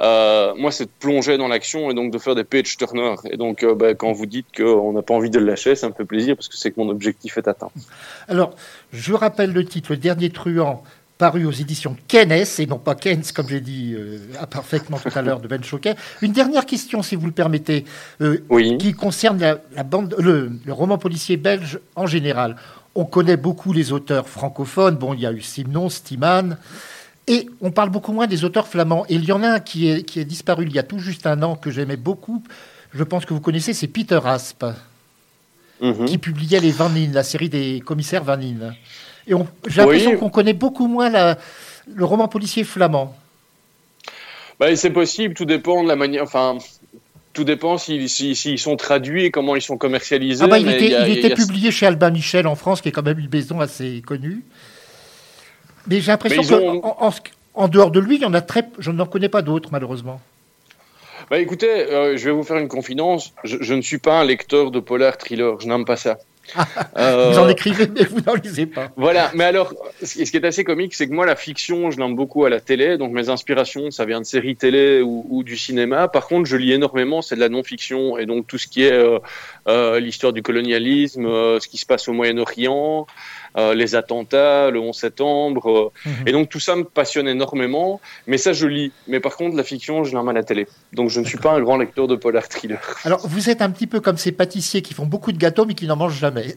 euh, moi, c'est de plonger dans l'action et donc de faire des page turners. Et donc, euh, bah, quand vous dites qu'on n'a pas envie de le lâcher, ça me fait plaisir parce que c'est que mon objectif est atteint. Alors, je rappelle le titre, Le Dernier Truand, paru aux éditions Kennes, et non pas Keynes, comme j'ai dit euh, parfaitement tout à l'heure de Ben Choquet. Une dernière question, si vous le permettez, euh, Oui. qui concerne la, la bande, le, le roman policier belge en général. On connaît beaucoup les auteurs francophones. Bon, il y a eu Simon, Stiman. Et on parle beaucoup moins des auteurs flamands. Et il y en a un qui est, qui est disparu il y a tout juste un an, que j'aimais beaucoup. Je pense que vous connaissez, c'est Peter Asp Mhm. qui publiait les Vanines, la série des commissaires Vanines. Et j'ai l'impression Oui. qu'on connaît beaucoup moins la- le roman policier flamand. Bah, c'est possible, tout dépend de la manière. Enfin, tout dépend s'ils sont traduits et comment ils sont commercialisés. Ah bah, il mais était, il y a- il il y était a- publié chez Albin Michel en France, qui est quand même une maison assez connue. Mais j'ai l'impression ont- qu'en en, en dehors de lui, il y en a très, je n'en connais pas d'autres, malheureusement. Bah, écoutez, euh, je vais vous faire une confidence. Je, je ne suis pas un lecteur de polar thriller. Je n'aime pas ça. Euh, Vous en écrivez, mais vous n'en lisez pas. Voilà, mais alors, ce qui est assez comique, c'est que moi, la fiction, je l'aime beaucoup à la télé, donc mes inspirations, ça vient de séries télé ou, ou du cinéma. Par contre, je lis énormément, c'est de la non-fiction, et donc tout ce qui est euh, l'histoire du colonialisme, ce qui se passe au Moyen-Orient, euh, les attentats, le 11 septembre, euh, Mhm. et donc tout ça me passionne énormément, mais ça, je lis. Mais par contre, la fiction, je l'aime à la télé. Donc je ne suis pas un grand lecteur de polar thriller. Alors, vous êtes un petit peu comme ces pâtissiers qui font beaucoup de gâteaux, mais qui n'en mangent jamais.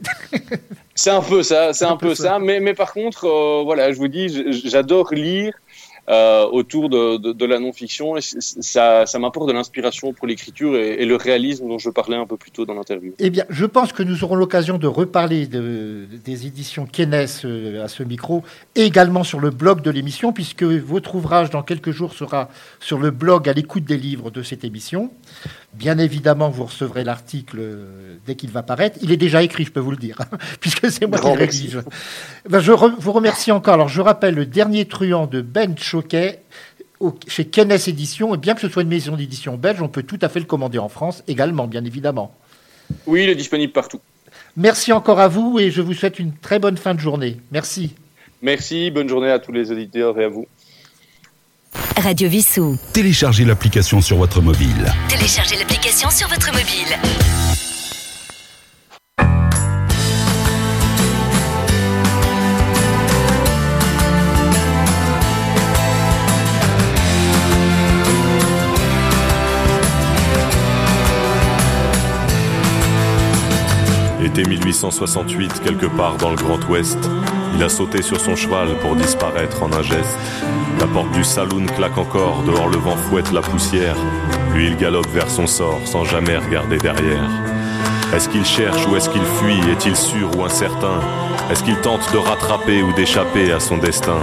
C'est un peu ça, c'est Un un peu peu ça. Mais, mais par contre, euh, voilà, je vous dis, j'adore lire euh, autour de, la non-fiction. Et ça, m'apporte de l'inspiration pour l'écriture et, le réalisme dont je parlais un peu plus tôt dans l'interview. Eh bien, je pense que nous aurons l'occasion de reparler de, des éditions Kennes euh, à ce micro, et également sur le blog de l'émission, puisque votre ouvrage, dans quelques jours, sera sur le blog à l'écoute des livres de cette émission. Bien évidemment, vous recevrez l'article euh, dès qu'il va paraître. Il est déjà écrit, je peux vous le dire, puisque c'est moi qui le rédige. Ben, je re vous remercie encore. Alors, je rappelle le dernier truand de Ben Choquet chez Kennes Éditions. Et bien que ce soit une maison d'édition belge, on peut tout à fait le commander en France également, bien évidemment. Oui, il est disponible partout. Merci encore à vous et je vous souhaite une très bonne fin de journée. Merci. Merci, bonne journée à tous les auditeurs et à vous. Radio Vissou. Téléchargez l'application sur votre mobile. Téléchargez l'application sur votre mobile. Été 1868, quelque part dans le Grand Ouest, il a sauté sur son cheval pour disparaître en un geste. La porte du saloon claque encore, dehors le vent fouette la poussière. Lui il galope vers son sort sans jamais regarder derrière. Est-ce qu'il cherche ou est-ce qu'il fuit? Est-il sûr ou incertain? Est-ce qu'il tente de rattraper ou d'échapper à son destin?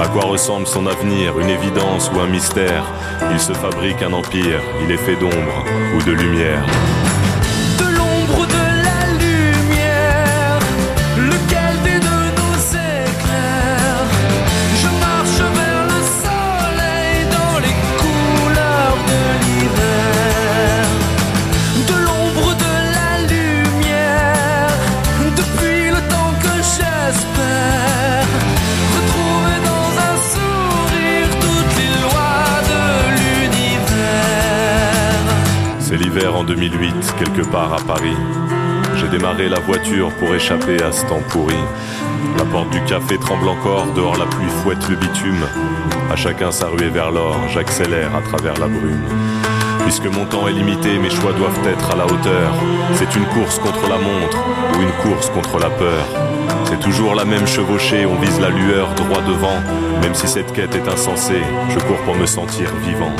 À quoi ressemble son avenir? Une évidence ou un mystère? Il se fabrique un empire, il est fait d'ombre ou de lumière. 2008, quelque part à Paris. J'ai démarré la voiture pour échapper à ce temps pourri. La porte du café tremble encore, dehors la pluie fouette le bitume. À chacun sa ruée vers l'or, j'accélère à travers la brume. Puisque mon temps est limité, mes choix doivent être à la hauteur. C'est une course contre la montre ou une course contre la peur. C'est toujours la même chevauchée, on vise la lueur droit devant. Même si cette quête est insensée, je cours pour me sentir vivant.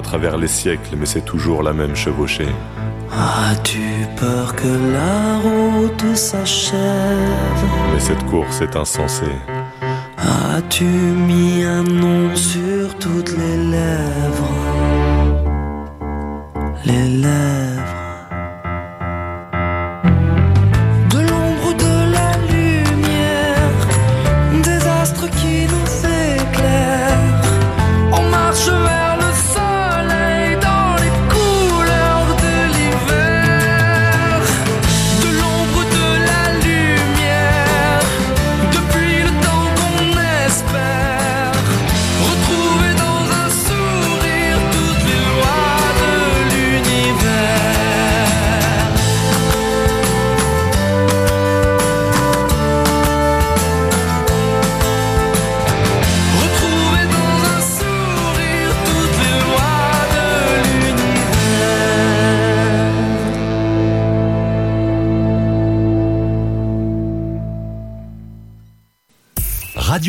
À travers les siècles, mais c'est toujours la même chevauchée. As-tu peur que la route s'achève? Mais cette course est insensée. As-tu mis un nom sur toutes les lèvres? Les lèvres.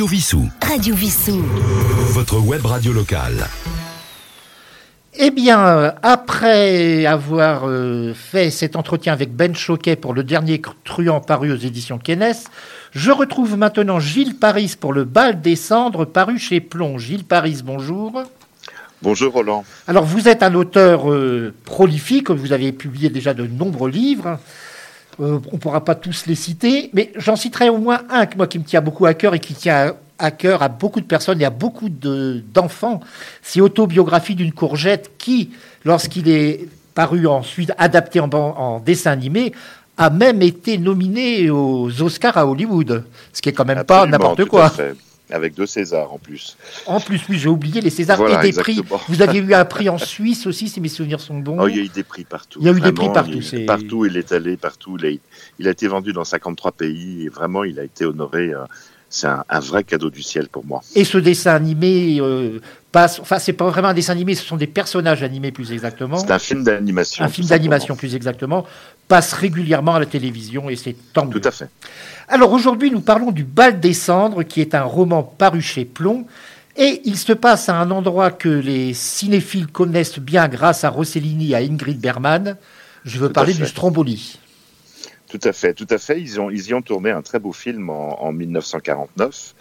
Radio Vissou. Radio Vissou. Votre web radio locale. Eh bien, euh, après avoir euh, fait cet entretien avec Ben Choquet pour le dernier truand paru aux éditions Kennes, je retrouve maintenant Gilles Paris pour le bal des cendres paru chez Plomb. Gilles Paris, bonjour. Bonjour Roland. Alors, vous êtes un auteur euh, prolifique, vous avez publié déjà de nombreux livres. Euh, on ne pourra pas tous les citer, mais j'en citerai au moins un que moi qui me tient beaucoup à cœur et qui tient à cœur à beaucoup de personnes et à beaucoup de- d'enfants. C'est Autobiographie d'une courgette qui, lorsqu'il est paru ensuite adapté en, dessin animé, a même été nominé aux Oscars à Hollywood, ce qui est quand même pas n'importe quoi. Avec deux Césars en plus. En plus, oui, j'ai oublié les Césars Voilà, et des prix. Vous aviez eu un prix en Suisse aussi, si mes souvenirs sont bons. Oh, il y a eu des prix partout. Il y a eu des prix partout, il eu- Partout, il est allé, partout. Il a, il a été vendu dans 53 pays et vraiment, il a été honoré. euh, C'est un, un vrai cadeau du ciel pour moi. Et ce dessin animé euh, passe. Enfin, c'est pas vraiment un dessin animé, ce sont des personnages animés plus exactement. C'est un film d'animation. Un film d'animation plus exactement passe régulièrement à la télévision et c'est tant mieux. Tout à fait. Alors aujourd'hui, nous parlons du Bal des Cendres, qui est un roman paru chez Plomb. Et il se passe à un endroit que les cinéphiles connaissent bien grâce à Rossellini et à Ingrid Bergman. Je veux Tout parler du Stromboli. Tout à fait, tout à fait. Ils, ont, y ont tourné un très beau film en, en 1949,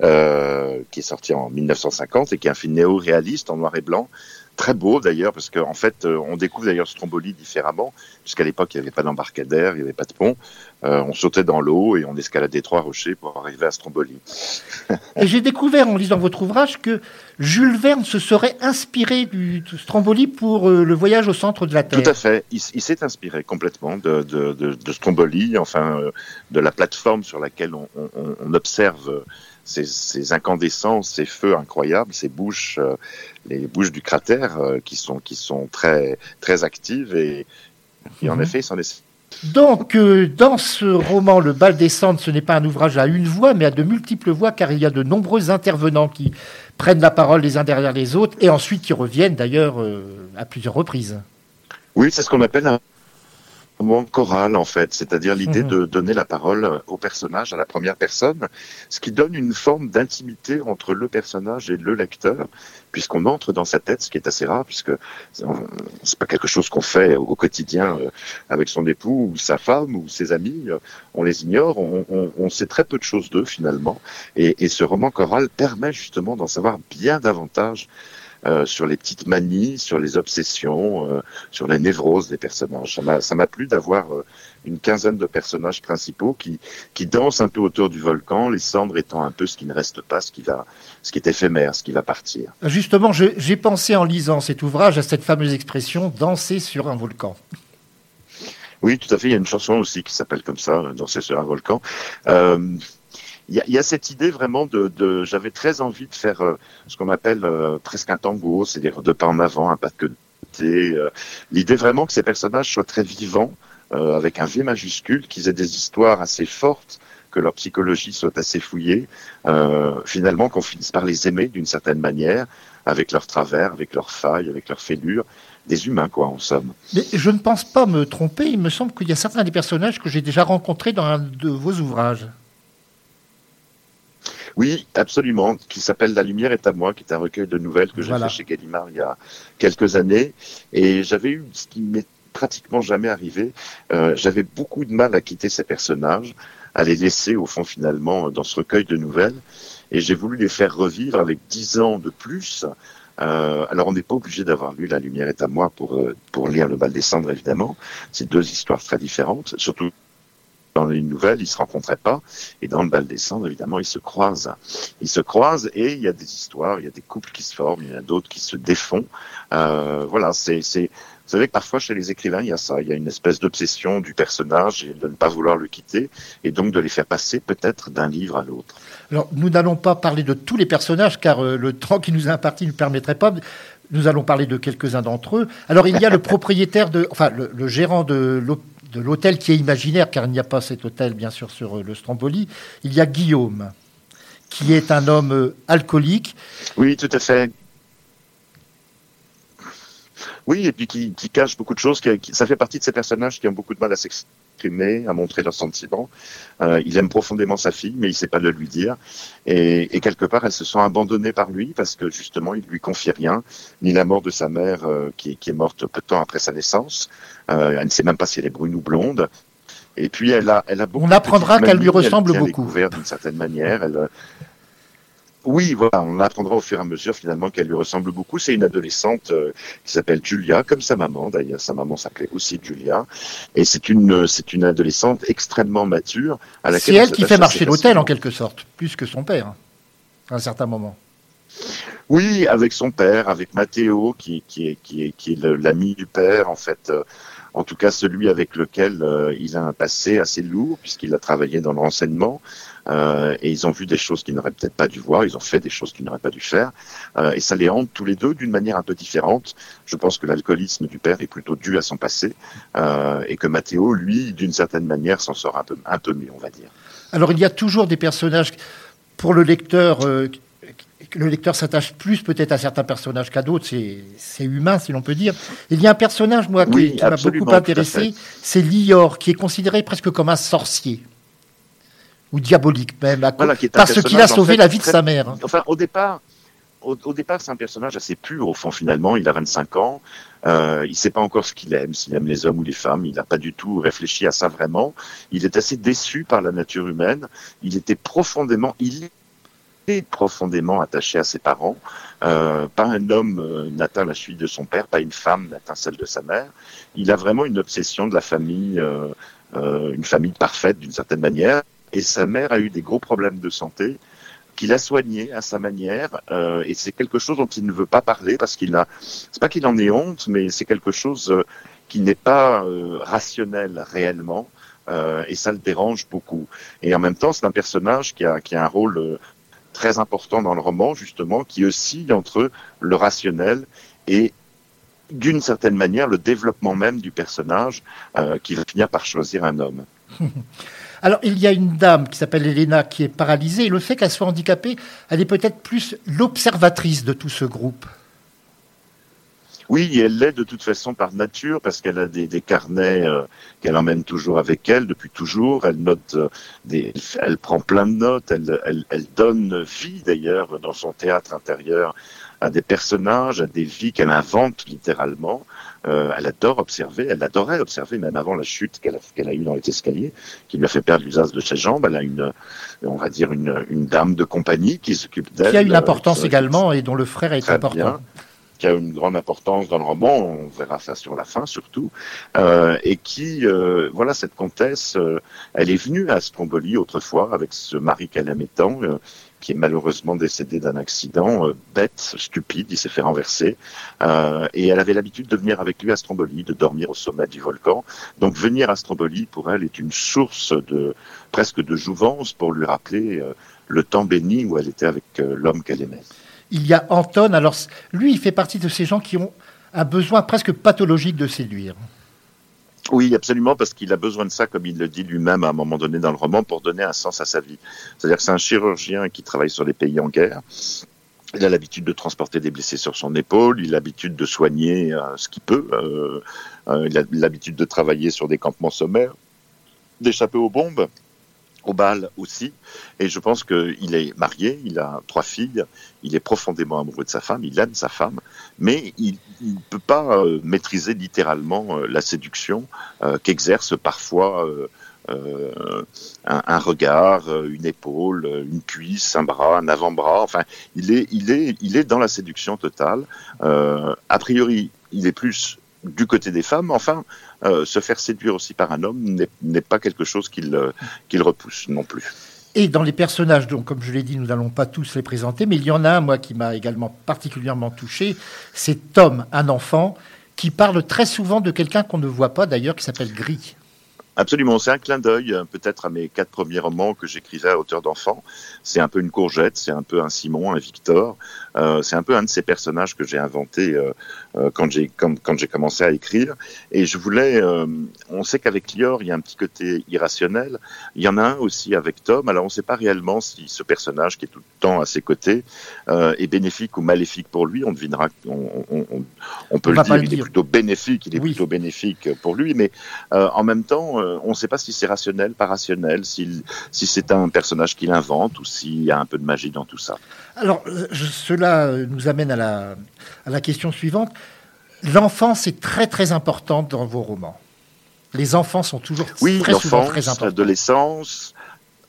euh, qui est sorti en 1950 et qui est un film néo-réaliste en noir et blanc. Très beau d'ailleurs, parce qu'en fait, euh, on découvre d'ailleurs Stromboli différemment, puisqu'à l'époque, il n'y avait pas d'embarcadère, il n'y avait pas de pont. Euh, on sautait dans l'eau et on escaladait trois rochers pour arriver à Stromboli. Et j'ai découvert en lisant votre ouvrage que Jules Verne se serait inspiré du, Stromboli pour euh, le voyage au centre de la Terre. Tout à fait. Il, s'est inspiré complètement de, de, de, de Stromboli, enfin euh, de la plateforme sur laquelle on, on, on observe ces, ces incandescents, ces feux incroyables, ces bouches, euh, les bouches du cratère euh, qui sont qui sont très très actives et, et en Mhm. effet, il s'en est Donc, euh, dans ce roman, Le Bal des Cendres, ce n'est pas un ouvrage à une voix, mais à de multiples voix, car il y a de nombreux intervenants qui prennent la parole les uns derrière les autres, et ensuite qui reviennent d'ailleurs euh, à plusieurs reprises. Oui, c'est ce qu'on appelle un roman choral, en fait, c'est-à-dire l'idée Mhm. de donner la parole euh, au personnage à la première personne, ce qui donne une forme d'intimité entre le personnage et le lecteur, puisqu'on entre dans sa tête, ce qui est assez rare, puisque c'est pas quelque chose qu'on fait au quotidien euh, avec son époux ou sa femme ou ses amis. euh, On les ignore, on, on- on sait très peu de choses d'eux finalement, et, et ce roman choral permet justement d'en savoir bien davantage euh, sur les petites manies, sur les obsessions, euh, sur la névrose des personnages. Ça m'a- Ça m'a plu d'avoir euh, une quinzaine de personnages principaux qui, qui dansent un peu autour du volcan, les cendres étant un peu ce qui ne reste pas, ce qui, va, ce qui est éphémère, ce qui va partir. Justement, je- j'ai pensé en lisant cet ouvrage à cette fameuse expression « danser sur un volcan Oui, tout à fait. Il y a une chanson aussi qui s'appelle comme ça, Danser sur un volcan. Euh, il y, y a cette idée vraiment de, de j'avais très envie de faire euh, ce qu'on appelle euh, presque un tango, c'est-à-dire deux pas en avant, un pas de côté. euh, L'idée vraiment que ces personnages soient très vivants, euh, avec un V majuscule, qu'ils aient des histoires assez fortes, que leur psychologie soit assez fouillée, euh, finalement qu'on finisse par les aimer d'une certaine manière, avec leurs travers, avec leurs failles, avec leurs fêlures, des humains quoi en somme. ». Mais je ne pense pas me tromper, il me semble qu'il y a certains des personnages que j'ai déjà rencontrés dans un de vos ouvrages. Oui, absolument, qui s'appelle La lumière est à moi, qui est un recueil de nouvelles que j'ai Voilà. fait chez Gallimard il y a quelques années. Et j'avais eu ce qui m'est pratiquement jamais arrivé. Euh, j'avais beaucoup de mal à quitter ces personnages, à les laisser au fond finalement dans ce recueil de nouvelles. Et j'ai voulu les faire revivre avec dix ans de plus. Euh, alors on n'est pas obligé d'avoir lu La lumière est à moi pour, euh, pour lire Le bal des cendres, évidemment. C'est deux histoires très différentes, surtout dans les nouvelles, ils se rencontraient pas, et dans le bal des cendres, évidemment, ils se croisent. Ils se croisent et il y a des histoires, il y a des couples qui se forment, il y en a d'autres qui se défont. Euh, voilà, c'est, c'est, vous savez que parfois chez les écrivains, il y a ça, il y a une espèce d'obsession du personnage et de ne pas vouloir le quitter, et donc de les faire passer peut-être d'un livre à l'autre. Alors, nous n'allons pas parler de tous les personnages, car euh, le temps qui nous est imparti ne permettrait pas. Nous allons parler de quelques-uns d'entre eux. Alors, il y a le propriétaire enfin, le, le gérant de l'hôtel qui est imaginaire, car il n'y a pas cet hôtel, bien sûr, sur euh, le Stromboli. Il y a Guillaume, qui est un homme euh, alcoolique. Oui, tout à fait. Oui, et puis qui, qui cache beaucoup de choses. Qui, qui- ça fait partie de ces personnages qui ont beaucoup de mal à s'exprimer, à montrer leurs sentiments. Euh, il aime profondément sa fille, mais il sait pas le lui dire. Et, et quelque part, elles se sont abandonnées par lui parce que justement, il lui confie rien, ni la mort de sa mère euh, qui, qui est morte peu de temps après sa naissance. Euh, elle ne sait même pas si elle est brune ou blonde. Et puis, elle a, elle a beaucoup On apprendra qu'elle lui elle ressemble beaucoup. couverts d'une certaine manière. Elle, oui, voilà, on apprendra au fur et à mesure finalement qu'elle lui ressemble beaucoup. C'est une adolescente euh, qui s'appelle Julia, comme sa maman d'ailleurs. Sa maman s'appelait aussi Julia, et c'est une euh, c'est une adolescente extrêmement mature à laquelle C'est elle qui fait marcher l'hôtel, en quelque sorte, plus que son père, à un certain moment. Oui, avec son père, avec Matteo, qui, qui est, qui est, qui est l'ami du père, en fait. Euh, en tout cas celui avec lequel euh, il a un passé assez lourd, puisqu'il a travaillé dans le renseignement, euh, et ils ont vu des choses qu'ils n'auraient peut-être pas dû voir, ils ont fait des choses qu'ils n'auraient pas dû faire, euh, et ça les hante tous les deux d'une manière un peu différente. Je pense que l'alcoolisme du père est plutôt dû à son passé, euh, et que Matteo, lui, d'une certaine manière, s'en sort un peu, un peu mieux, on va dire. Alors il y a toujours des personnages pour le lecteur. le lecteur s'attache plus peut-être à certains personnages qu'à d'autres, c'est humain si l'on peut dire. Il y a un personnage, moi, qui, Oui, qui m'a beaucoup intéressé, c'est Lior, qui est considéré presque comme un sorcier, ou diabolique même, à Voilà, qui est un parce qu'il a en sauvé fait, la vie de sa mère. hein. Enfin, au départ, au, au départ, c'est un personnage assez pur au fond. Finalement, il a 25 ans. Euh, il sait pas encore ce qu'il aime, s'il aime les hommes ou les femmes. Il n'a pas du tout réfléchi à ça vraiment. Il est assez déçu par la nature humaine. Il était profondément, il est profondément attaché à ses parents. Euh, pas un homme euh, n'atteint la cheville de son père, pas une femme n'atteint celle de sa mère. Il a vraiment une obsession de la famille, une famille parfaite d'une certaine manière. Et sa mère a eu des gros problèmes de santé qu'il a soigné à sa manière, euh, et c'est quelque chose dont il ne veut pas parler parce qu'il a, c'est pas qu'il en ait honte, mais c'est quelque chose euh, qui n'est pas euh, rationnel réellement, euh, et ça le dérange beaucoup. Et en même temps, c'est un personnage qui a, qui a un rôle euh, très important dans le roman, justement, qui oscille entre le rationnel et d'une certaine manière le développement même du personnage qui va finir par choisir un homme. Alors, il y a une dame qui s'appelle Elena qui est paralysée, et le fait qu'elle soit handicapée, elle est peut-être plus l'observatrice de tout ce groupe. Oui, elle l'est de toute façon par nature parce qu'elle a des, carnets euh, qu'elle emmène toujours avec elle depuis toujours. Elle note euh, des, elle prend plein de notes. Elle donne vie d'ailleurs dans son théâtre intérieur à des personnages, à des vies qu'elle invente littéralement. Euh, elle adore observer. Elle adorait observer même avant la chute qu'elle a, qu'elle a eue dans les escaliers, qui lui a fait perdre l'usage de ses jambes. Elle a une, on va dire une, une dame de compagnie qui s'occupe d'elle. Qui a une euh, importance également et dont le frère est important. bien, qui a une grande importance dans le roman, on verra ça sur la fin surtout, euh, et qui, euh, voilà, cette comtesse, euh, elle est venue à Stromboli autrefois avec ce mari qu'elle aimait tant, qui est malheureusement décédé d'un accident euh, bête, stupide, il s'est fait renverser, euh, et elle avait l'habitude de venir avec lui à Stromboli, de dormir au sommet du volcan. Donc venir à Stromboli pour elle est une source de presque de jouvence pour lui rappeler euh, le temps béni où elle était avec l'homme qu'elle aimait. Il y a Anton, alors lui, il fait partie de ces gens qui ont un besoin presque pathologique de séduire. Oui, absolument, parce qu'il a besoin de ça, comme il le dit lui-même à un moment donné dans le roman, pour donner un sens à sa vie. C'est-à-dire que c'est un chirurgien qui travaille sur les pays en guerre. Il a l'habitude de transporter des blessés sur son épaule, il a l'habitude de soigner euh, ce qu'il peut, euh, euh, il a l'habitude de travailler sur des campements sommaires, d'échapper aux bombes, balles aussi. Et je pense qu'il est marié, il a trois filles, il est profondément amoureux de sa femme, il aime sa femme, mais il ne peut pas euh, maîtriser littéralement euh, la séduction euh, qu'exerce parfois euh, un, un regard, une épaule, une cuisse, un bras, un avant-bras. Enfin, il est, il est, il est dans la séduction totale. A priori, il est plus du côté des femmes. Enfin, euh, se faire séduire aussi par un homme n'est- pas quelque chose qu'il euh, qu'il repousse non plus. Et dans les personnages, donc, comme je l'ai dit, nous n'allons pas tous les présenter, mais il y en a un, moi, qui m'a également particulièrement touché. C'est Tom, un enfant, qui parle très souvent de quelqu'un qu'on ne voit pas, d'ailleurs, qui s'appelle Gris. Absolument, c'est un clin d'œil euh, peut-être à mes quatre premiers romans que j'écrivais à hauteur d'enfant. C'est un peu une courgette, c'est un peu un Simon, un Victor. Euh, c'est un peu un de ces personnages que j'ai inventé euh, quand j'ai quand, quand j'ai commencé à écrire. Et je voulais, euh, on sait qu'avec Lior, il y a un petit côté irrationnel. Il y en a un aussi avec Tom. Alors on ne sait pas réellement si ce personnage qui est tout le temps à ses côtés euh, est bénéfique ou maléfique pour lui. On devinera, on, on, on, on peut le dire, le il est plutôt bénéfique. Il est Oui. plutôt bénéfique pour lui, mais euh, en même temps, euh, on ne sait pas si c'est rationnel, pas rationnel, s'il- si c'est un personnage qu'il invente ou s'il y a un peu de magie dans tout ça. Alors, euh, je- cela euh, nous amène à la, à la question suivante. L'enfance est très, très importante dans vos romans. Les enfants sont toujours Oui, très souvent très importants. l'adolescence,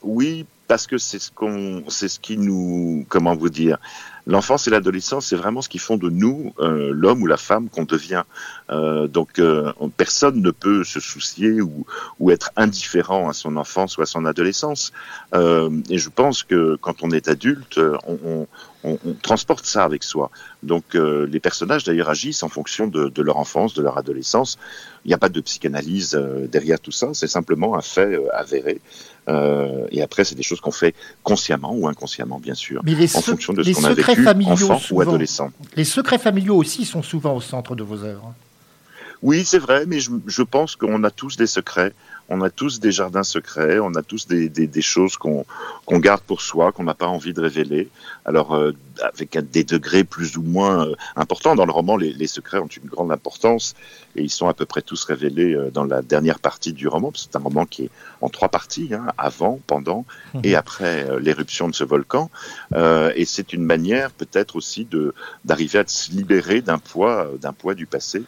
oui, parce que c'est ce qu'on, c'est ce qui nous, comment vous dire, L'enfance et l'adolescence, c'est vraiment ce qui font de nous euh, l'homme ou la femme qu'on devient. Euh, donc euh, personne ne peut se soucier ou, ou, être indifférent à son enfance ou à son adolescence. et je pense que quand on est adulte, on, on, on, on, transporte ça avec soi. Donc euh, les personnages d'ailleurs agissent en fonction de, de, leur enfance, de leur adolescence. Il n'y a pas de psychanalyse euh, derrière tout ça, c'est simplement un fait euh, avéré. et après, c'est des choses qu'on fait consciemment ou inconsciemment, bien sûr, en fonction de ce qu'on a vécu, enfant souvent, ou adolescent. Les secrets familiaux aussi sont souvent au centre de vos œuvres. Oui, c'est vrai, mais je, je pense qu'on a tous des secrets on a tous des jardins secrets, on a tous des, des, des choses qu'on garde pour soi, qu'on n'a pas envie de révéler. Alors, euh, avec des degrés plus ou moins euh, importants. Dans le roman, les, les, secrets ont une grande importance et ils sont à peu près tous révélés euh, dans la dernière partie du roman. C'est un roman qui est en trois parties, hein, avant, pendant mmh. et après l'éruption de ce volcan. et c'est une manière peut-être aussi d'arriver à se libérer d'un poids, d'un poids du passé.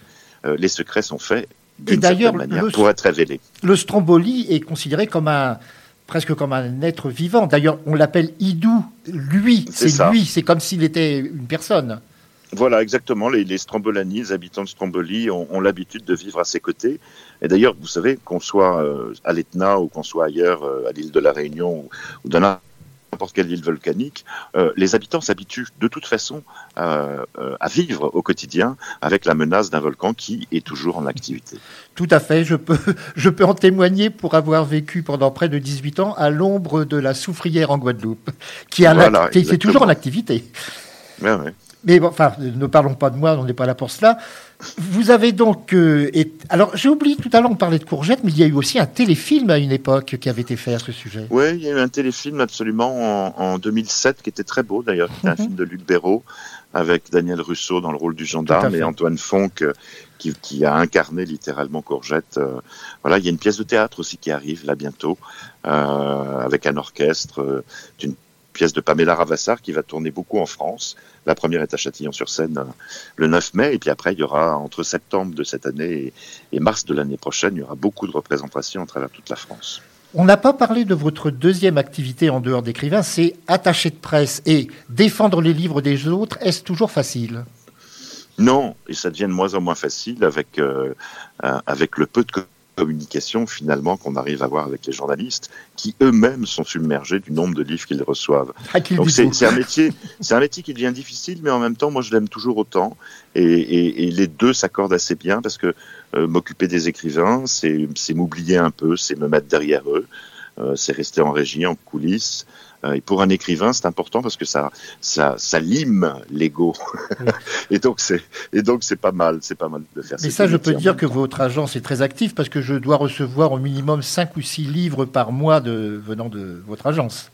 les secrets sont faits et d'ailleurs, pour être révélé. Le Stromboli est considéré comme un presque comme un être vivant. D'ailleurs, on l'appelle Idou. Lui, c'est lui. C'est comme s'il était une personne. Voilà, exactement. Les, les Strombolani, les habitants de Stromboli, ont, ont l'habitude de vivre à ses côtés. Et d'ailleurs, vous savez, qu'on soit euh, à l'Etna ou qu'on soit ailleurs, euh, à l'île de la Réunion ou, ou dans n'importe quelle île volcanique, euh, les habitants s'habituent de toute façon euh, euh, à vivre au quotidien avec la menace d'un volcan qui est toujours en activité. Tout à fait, je peux, je peux en témoigner pour avoir vécu pendant près de 18 ans à l'ombre de la soufrière en Guadeloupe, qui, a voilà, qui est toujours en activité. Ouais, ouais. Mais bon, enfin, ne parlons pas de moi, on n'est pas là pour cela. Vous avez donc. Euh, et, alors, j'ai oublié tout à l'heure, on parlait de courgettes, mais il y a eu aussi un téléfilm à une époque qui avait été fait à ce sujet. Oui, il y a eu un téléfilm absolument en, en 2007 qui était très beau d'ailleurs, qui était un mhm. film de Luc Béraud avec Daniel Russo dans le rôle du gendarme et Antoine Fonck euh, qui, qui, a incarné littéralement Courgette. Euh, voilà, il y a une pièce de théâtre aussi qui arrive là bientôt euh, avec un orchestre d'une pièce de Pamela Ravassar qui va tourner beaucoup en France. La première est à Châtillon-sur-Seine euh, le 9 mai, et puis après, il y aura entre septembre de cette année et, mars de l'année prochaine, il y aura beaucoup de représentations à travers toute la France. On n'a pas parlé de votre deuxième activité en dehors d'écrivain, c'est attacher de presse et défendre les livres des autres. Est-ce toujours facile? Non, et ça devient de moins en moins facile avec, euh avec le peu de communication finalement qu'on arrive à avoir avec les journalistes qui eux-mêmes sont submergés du nombre de livres qu'ils reçoivent. Ah, Donc c'est un métier, c'est un métier qui devient difficile, mais en même temps, moi je l'aime toujours autant et, et, et les deux s'accordent assez bien parce que euh, m'occuper des écrivains, c'est m'oublier un peu, c'est me mettre derrière eux, euh, c'est rester en régie, en coulisses. Euh, et pour un écrivain, c'est important parce que ça, ça, ça lime l'ego. et donc c'est, et donc c'est pas mal, c'est pas mal de faire. Mais ça, je peux dire que votre agence est très active parce que je dois recevoir au minimum 5 ou 6 livres par mois de, venant de votre agence.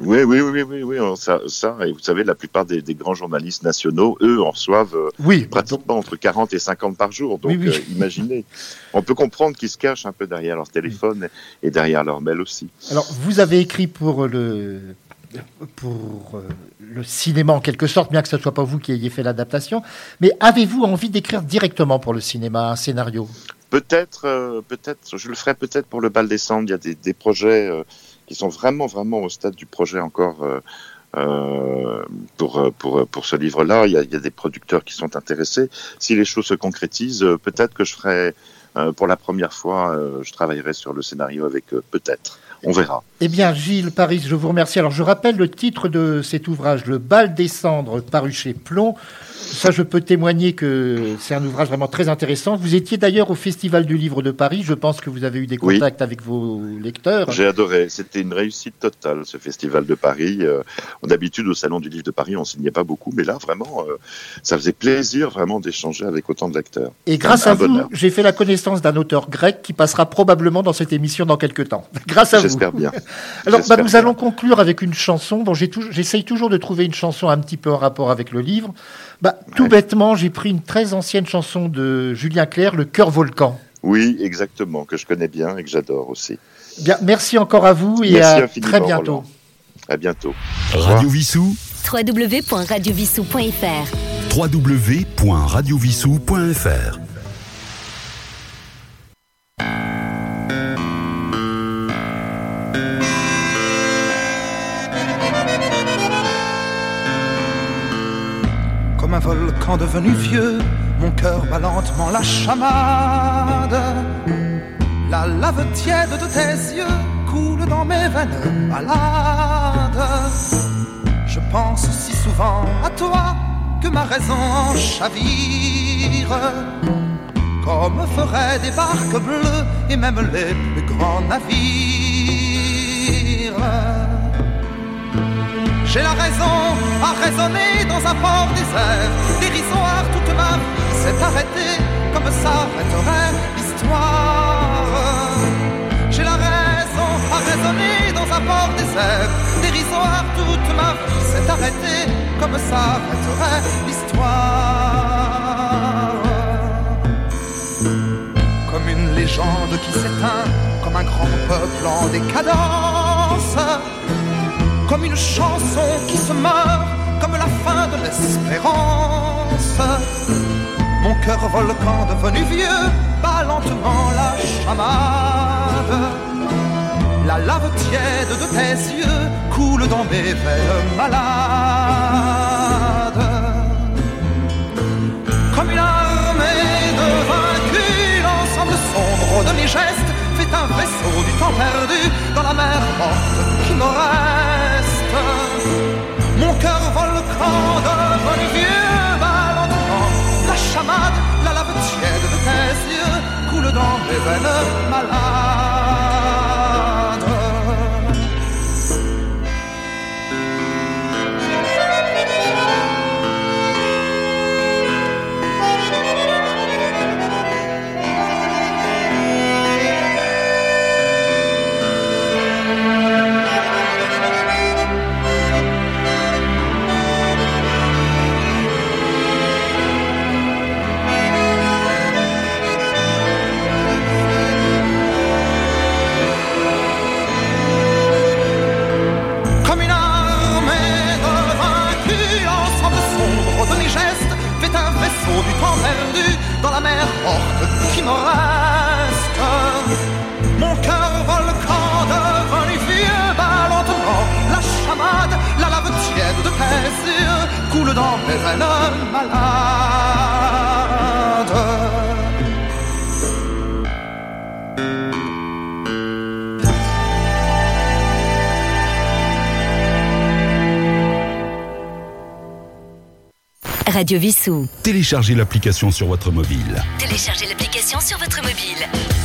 Oui, oui, oui, oui, oui, ça, ça, et vous savez, la plupart des, des grands journalistes nationaux, eux, en reçoivent euh, oui, pratiquement entre 40 et 50 par jour. Donc, oui, oui. Euh, imaginez. On peut comprendre qu'ils se cachent un peu derrière leur téléphone et, et derrière leur mail aussi. Alors, vous avez écrit pour le, pour euh, le cinéma en quelque sorte, bien que ce ne soit pas vous qui ayez fait l'adaptation. Mais avez-vous envie d'écrire directement pour le cinéma un scénario? Peut-être, euh, peut-être, je le ferai peut-être pour le bal des cendres. Il y a des, des projets euh, qui sont vraiment, vraiment au stade du projet encore. Euh, euh, pour, pour, pour ce livre-là, il, il, y a des producteurs qui sont intéressés. Si les choses se concrétisent, euh, peut-être que je ferai, euh, pour la première fois, je travaillerai sur le scénario avec peut-être. On verra. Eh bien, Gilles Paris, je vous remercie. Alors, je rappelle le titre de cet ouvrage, Le bal des cendres, paru chez Plomb. Ça, je peux témoigner que c'est un ouvrage vraiment très intéressant. Vous étiez d'ailleurs au Festival du Livre de Paris. Je pense que vous avez eu des contacts oui. avec vos lecteurs. J'ai adoré. C'était une réussite totale, ce Festival de Paris. Euh, D'habitude, au Salon du Livre de Paris, on signait pas beaucoup, mais là, vraiment, euh, ça faisait plaisir vraiment d'échanger avec autant de lecteurs. Et grâce un, à un vous, j'ai fait la connaissance d'un auteur grec qui passera probablement dans cette émission dans quelques temps. Grâce à vous. J'espère bien. Alors, bah, nous bien. allons conclure avec une chanson dont j'essaye toujours de trouver une chanson un petit peu en rapport avec le livre. Bah, tout ouais. bêtement, j'ai pris une très ancienne chanson de Julien Clerc, Le cœur volcan. Oui, exactement, que je connais bien et que j'adore aussi. Bien, merci encore à vous et merci à très bientôt. Roland. À bientôt. Radio Vissou. www.radiovissou.fr www.radiovissou.fr volcan devenu vieux, mon cœur bat lentement la chamade. La lave tiède de tes yeux coule dans mes veines malades. Je pense si souvent à toi que ma raison en chavire. Comme feraient des barques bleues et même les plus grands navires. J'ai la raison à raisonner dans un port désert, dérisoire toute ma vie s'est arrêtée comme s'arrêterait l'histoire. J'ai la raison à raisonner dans un port désert, dérisoire toute ma vie s'est arrêtée comme s'arrêterait l'histoire. Comme une légende qui s'éteint, comme un grand peuple en décadence comme une chanson qui se meurt, comme la fin de l'espérance. Mon cœur volcan devenu vieux bat lentement la chamade. La lave tiède de tes yeux coule dans mes veines malades. Comme une armée de vaincus, l'ensemble sombre de mes gestes fait un vaisseau du temps perdu dans la mer morte qui me Mon cœur volcan devenu vieux bat lentement. La chamade, la lave tiède de tes yeux coule dans mes veines malades. Dans la mer morte qui me reste. Mon cœur volcan devenu vieux bat lentement la chamade, la lave tiède de yeux coule dans mes veines malades. Radio Vissou. Téléchargez l'application sur votre mobile. Téléchargez l'application sur votre mobile.